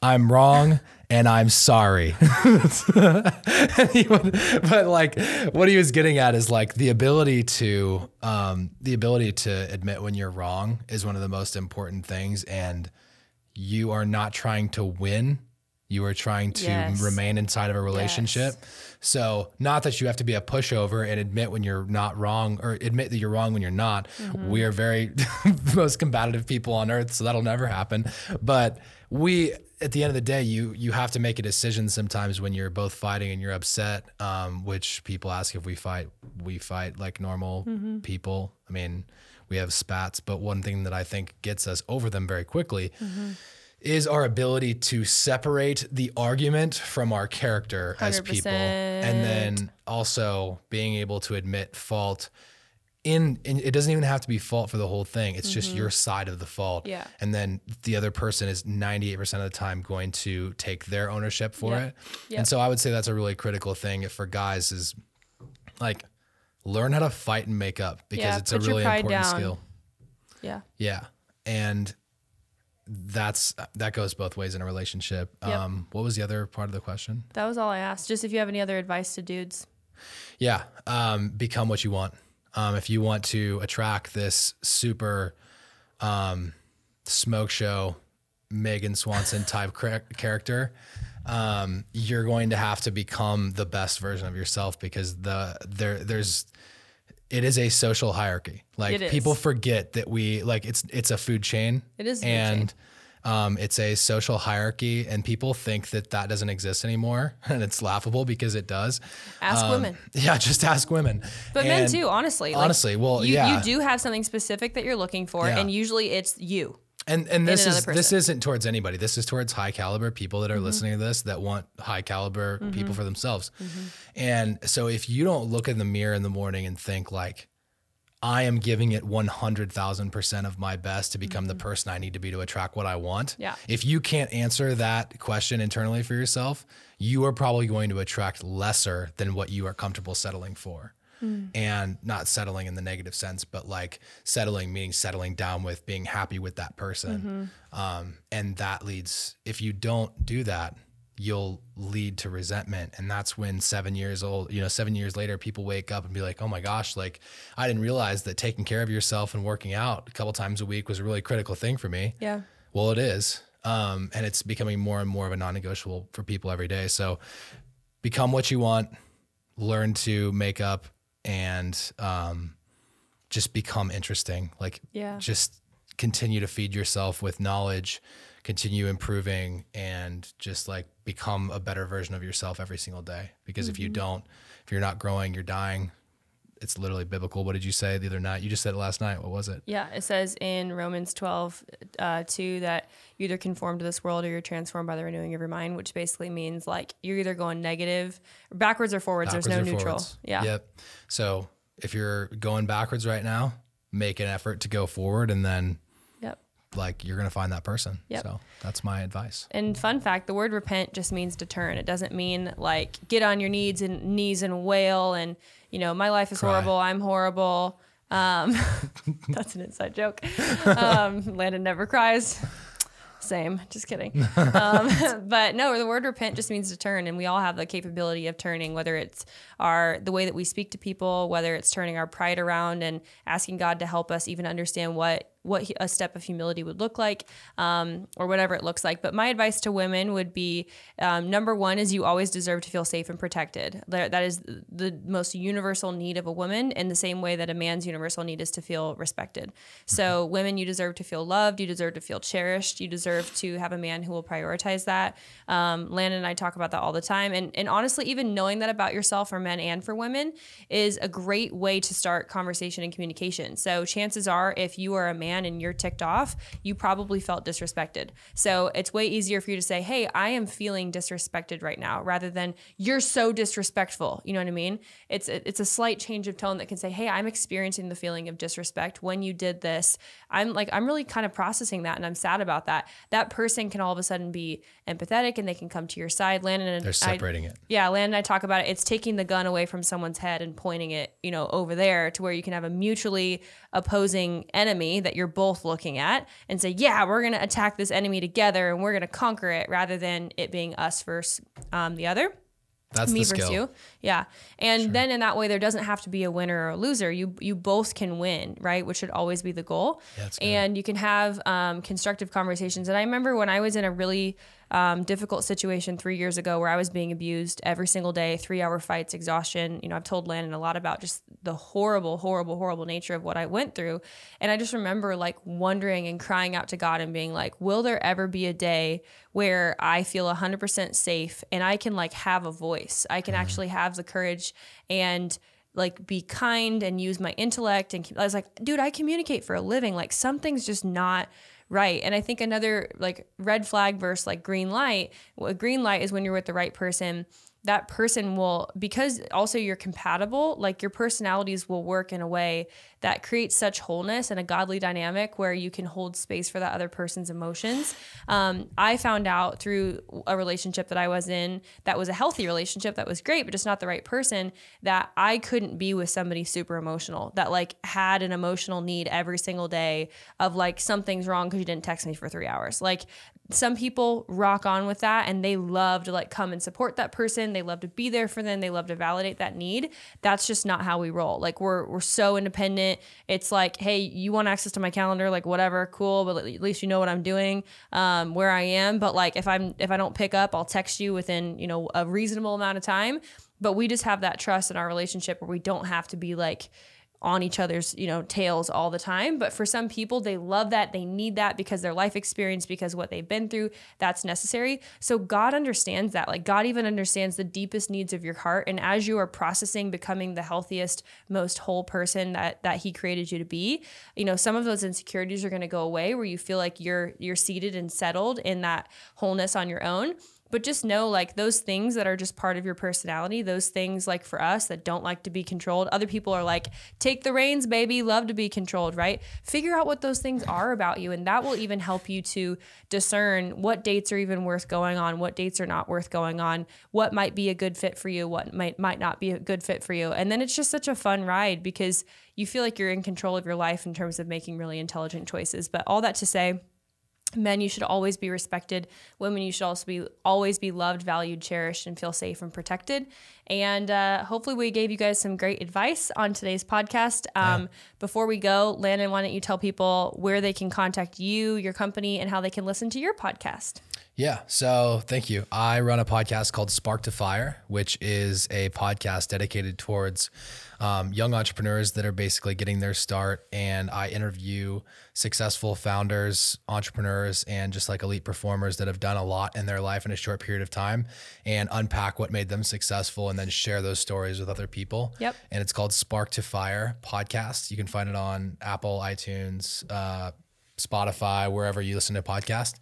I'm wrong and I'm sorry. would, but like what he was getting at is like the ability to um, the ability to admit when you're wrong is one of the most important things and you are not trying to win you are trying to yes. remain inside of a relationship. Yes. So, not that you have to be a pushover and admit when you're not wrong or admit that you're wrong when you're not. Mm-hmm. We are very most combative people on earth, so that'll never happen. But we at the end of the day, you you have to make a decision sometimes when you're both fighting and you're upset. Um, which people ask if we fight, we fight like normal mm-hmm. people. I mean, we have spats, but one thing that I think gets us over them very quickly mm-hmm is our ability to separate the argument from our character 100%. as people and then also being able to admit fault in, in, it doesn't even have to be fault for the whole thing it's mm-hmm. just your side of the fault yeah and then the other person is 98% of the time going to take their ownership for yep. it yep. and so i would say that's a really critical thing for guys is like learn how to fight and make up because yeah, it's a really important down. skill yeah yeah and that's that goes both ways in a relationship. Yep. Um, what was the other part of the question? That was all I asked. Just if you have any other advice to dudes. Yeah, um, become what you want. Um, if you want to attract this super um, smoke show Megan Swanson type character, um, you're going to have to become the best version of yourself because the there there's it is a social hierarchy. Like people forget that we like it's it's a food chain. It is, and um, it's a social hierarchy, and people think that that doesn't exist anymore, and it's laughable because it does. Ask um, women. Yeah, just ask women. But and men too, honestly. Honestly, like, well, you, yeah, you do have something specific that you're looking for, yeah. and usually it's you. And and this is person. this isn't towards anybody. This is towards high caliber people that are mm-hmm. listening to this that want high caliber mm-hmm. people for themselves. Mm-hmm. And so if you don't look in the mirror in the morning and think like I am giving it 100,000% of my best to become mm-hmm. the person I need to be to attract what I want. Yeah. If you can't answer that question internally for yourself, you are probably going to attract lesser than what you are comfortable settling for. Mm. And not settling in the negative sense, but like settling, meaning settling down with being happy with that person. Mm-hmm. Um, and that leads, if you don't do that, you'll lead to resentment. And that's when seven years old you know seven years later people wake up and be like oh my gosh like i didn't realize that taking care of yourself and working out a couple times a week was a really critical thing for me. Yeah. Well it is. Um, and it's becoming more and more of a non-negotiable for people every day. So become what you want learn to make up and um, just become interesting. Like yeah. just continue to feed yourself with knowledge continue improving and just like become a better version of yourself every single day. Because mm-hmm. if you mm-hmm. don't, if you're not growing, you're dying. It's literally biblical. What did you say the other night? You just said it last night. What was it? Yeah, it says in Romans 12, uh, 2 that you either conform to this world or you're transformed by the renewing of your mind, which basically means like you're either going negative, backwards or forwards. Backwards There's no neutral. Forwards. Yeah. Yep. So if you're going backwards right now, make an effort to go forward and then like you're going to find that person. Yep. So that's my advice. And fun fact, the word repent just means to turn. It doesn't mean like get on your knees and knees and wail and, you know, my life is Cry. horrible. I'm horrible. Um, that's an inside joke. Um, Landon never cries. Same, just kidding. um, but no, the word repent just means to turn, and we all have the capability of turning, whether it's our the way that we speak to people, whether it's turning our pride around and asking God to help us even understand what what a step of humility would look like, um, or whatever it looks like. But my advice to women would be um, number one is you always deserve to feel safe and protected. That is the most universal need of a woman, in the same way that a man's universal need is to feel respected. So, mm-hmm. women, you deserve to feel loved, you deserve to feel cherished, you deserve to have a man who will prioritize that. Um, Landon and I talk about that all the time. And, and honestly, even knowing that about yourself for men and for women is a great way to start conversation and communication. So, chances are, if you are a man, man and you're ticked off, you probably felt disrespected. So it's way easier for you to say, Hey, I am feeling disrespected right now, rather than you're so disrespectful. You know what I mean? It's it's a slight change of tone that can say, Hey, I'm experiencing the feeling of disrespect when you did this. I'm like, I'm really kind of processing that and I'm sad about that. That person can all of a sudden be empathetic and they can come to your side. Landon and They're separating I, it. Yeah, Landon and I talk about it. It's taking the gun away from someone's head and pointing it, you know, over there to where you can have a mutually opposing enemy that you're both looking at and say, yeah, we're going to attack this enemy together and we're going to conquer it rather than it being us versus um, the other That's me the versus skill. you. Yeah. And then in that way there doesn't have to be a winner or a loser. You you both can win, right? Which should always be the goal. That's good. and you can have um, constructive conversations. And I remember when I was in a really um, difficult situation three years ago where I was being abused every single day, three hour fights, exhaustion. You know, I've told Landon a lot about just the horrible, horrible, horrible nature of what I went through. And I just remember like wondering and crying out to God and being like, will there ever be a day where I feel 100% safe and I can like have a voice? I can actually have the courage and like be kind and use my intellect and I was like, dude, I communicate for a living. Like something's just not right. And I think another like red flag versus like green light. A green light is when you're with the right person. That person will because also you're compatible. Like your personalities will work in a way that creates such wholeness and a godly dynamic where you can hold space for that other person's emotions. Um, I found out through a relationship that I was in that was a healthy relationship that was great, but just not the right person. That I couldn't be with somebody super emotional that like had an emotional need every single day of like something's wrong because you didn't text me for three hours. Like some people rock on with that and they love to like come and support that person. They love to be there for them. They love to validate that need. That's just not how we roll. Like we're we're so independent. It's like, hey, you want access to my calendar, like whatever, cool, but at least you know what I'm doing, um, where I am. But like if I'm if I don't pick up, I'll text you within, you know, a reasonable amount of time. But we just have that trust in our relationship where we don't have to be like on each other's you know tails all the time. But for some people they love that they need that because their life experience because what they've been through that's necessary. So god understands that. Like god even understands the deepest needs of your heart. And as you are processing becoming the healthiest most whole person that that he created you to be you know some of those insecurities are going to go away where you feel like you're you're seated and settled in that wholeness on your own but just know like those things that are just part of your personality those things like for us that don't like to be controlled other people are like take the reins baby love to be controlled right? Figure out what those things are about you and that will even help you to discern what dates are even worth going on what dates are not worth going on what might be a good fit for you what might might not be a good fit for you. And then it's just such a fun ride because you feel like you're in control of your life in terms of making really intelligent choices. But all that to say men you should always be respected. Women you should also be always be loved valued cherished and feel safe and protected. And uh, hopefully we gave you guys some great advice on today's podcast. Um, before we go landon why don't you tell people where they can contact you your company and how they can listen to your podcast Yeah. So thank you. I run a podcast called Spark to Fire, which is a podcast dedicated towards um, young entrepreneurs that are basically getting their start. And I interview successful founders, entrepreneurs, and just like elite performers that have done a lot in their life in a short period of time and unpack what made them successful and then share those stories with other people. Yep. And it's called Spark to Fire podcast. You can find it on Apple, iTunes, uh, Spotify, wherever you listen to podcast.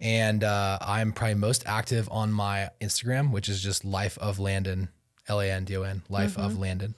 And uh, I'm probably most active on my Instagram, which is just Life of Landon, L A N D O N, Life of Landon.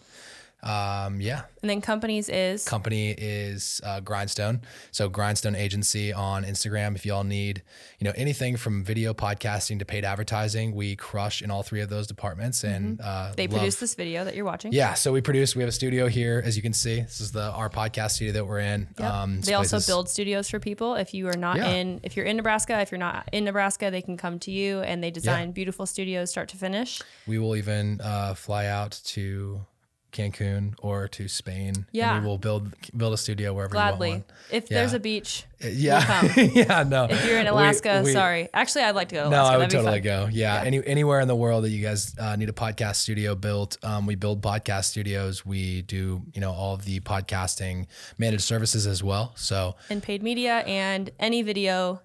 Um, yeah, and then companies is company is uh, Grindstone. So Grindstone Agency on Instagram. If y'all need, you know, anything from video podcasting to paid advertising, we crush in all three of those departments. And uh, they love- produce this video that you're watching Yeah, so we produce. We have a studio here, as you can see. This is the our podcast studio that we're in. Yep. Um, they also build studios for people. If you are not Yeah. in, if you're in Nebraska, if you're not in Nebraska, they can come to you and they design beautiful studios start to finish. We will even uh, fly out to Cancun or to Spain. Yeah. and we will build build a studio wherever Gladly. you want If Yeah. there's a beach. Uh, Yeah, yeah, no. if you're in Alaska, we- sorry. Actually, I'd like to go to No, I would totally go. Yeah, any anywhere in the world that you guys uh, need a podcast studio built, um, we build podcast studios. We do, you know, all of the podcasting managed services as well. So, And paid media and any video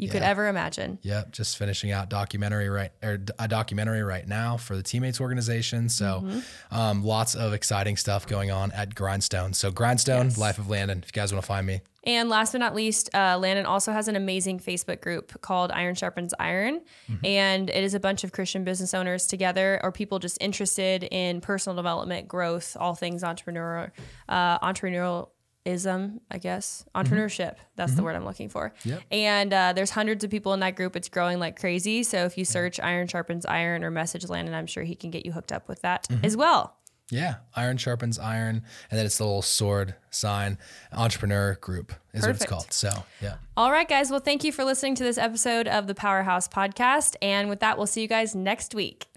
you could ever imagine. Yep, just finishing out documentary right or a documentary right now for the Teammates organization. So, Mm-hmm. um, lots of exciting stuff going on at Grindstone. So, Grindstone, Yes. Life of Landon. If you guys want to find me, And last but not least, uh, Landon also has an amazing Facebook group called Iron Sharpens Iron. And it is a bunch of Christian business owners together or people just interested in personal development, growth, all things entrepreneur, uh, entrepreneurialism, I guess. Mm-hmm. Entrepreneurship. That's the mm-hmm. word I'm looking for. Yep. And uh, there's hundreds of people in that group. It's growing like crazy. So if you search Iron Sharpens Iron or message Landon, I'm sure he can get you hooked up with that mm-hmm. as well. Yeah, iron sharpens iron, and then it's the little sword sign. Entrepreneur group is what it's called. So yeah, All right, guys. Well, thank you for listening to this episode of the Powerhouse Podcast. And with that, we'll see you guys next week.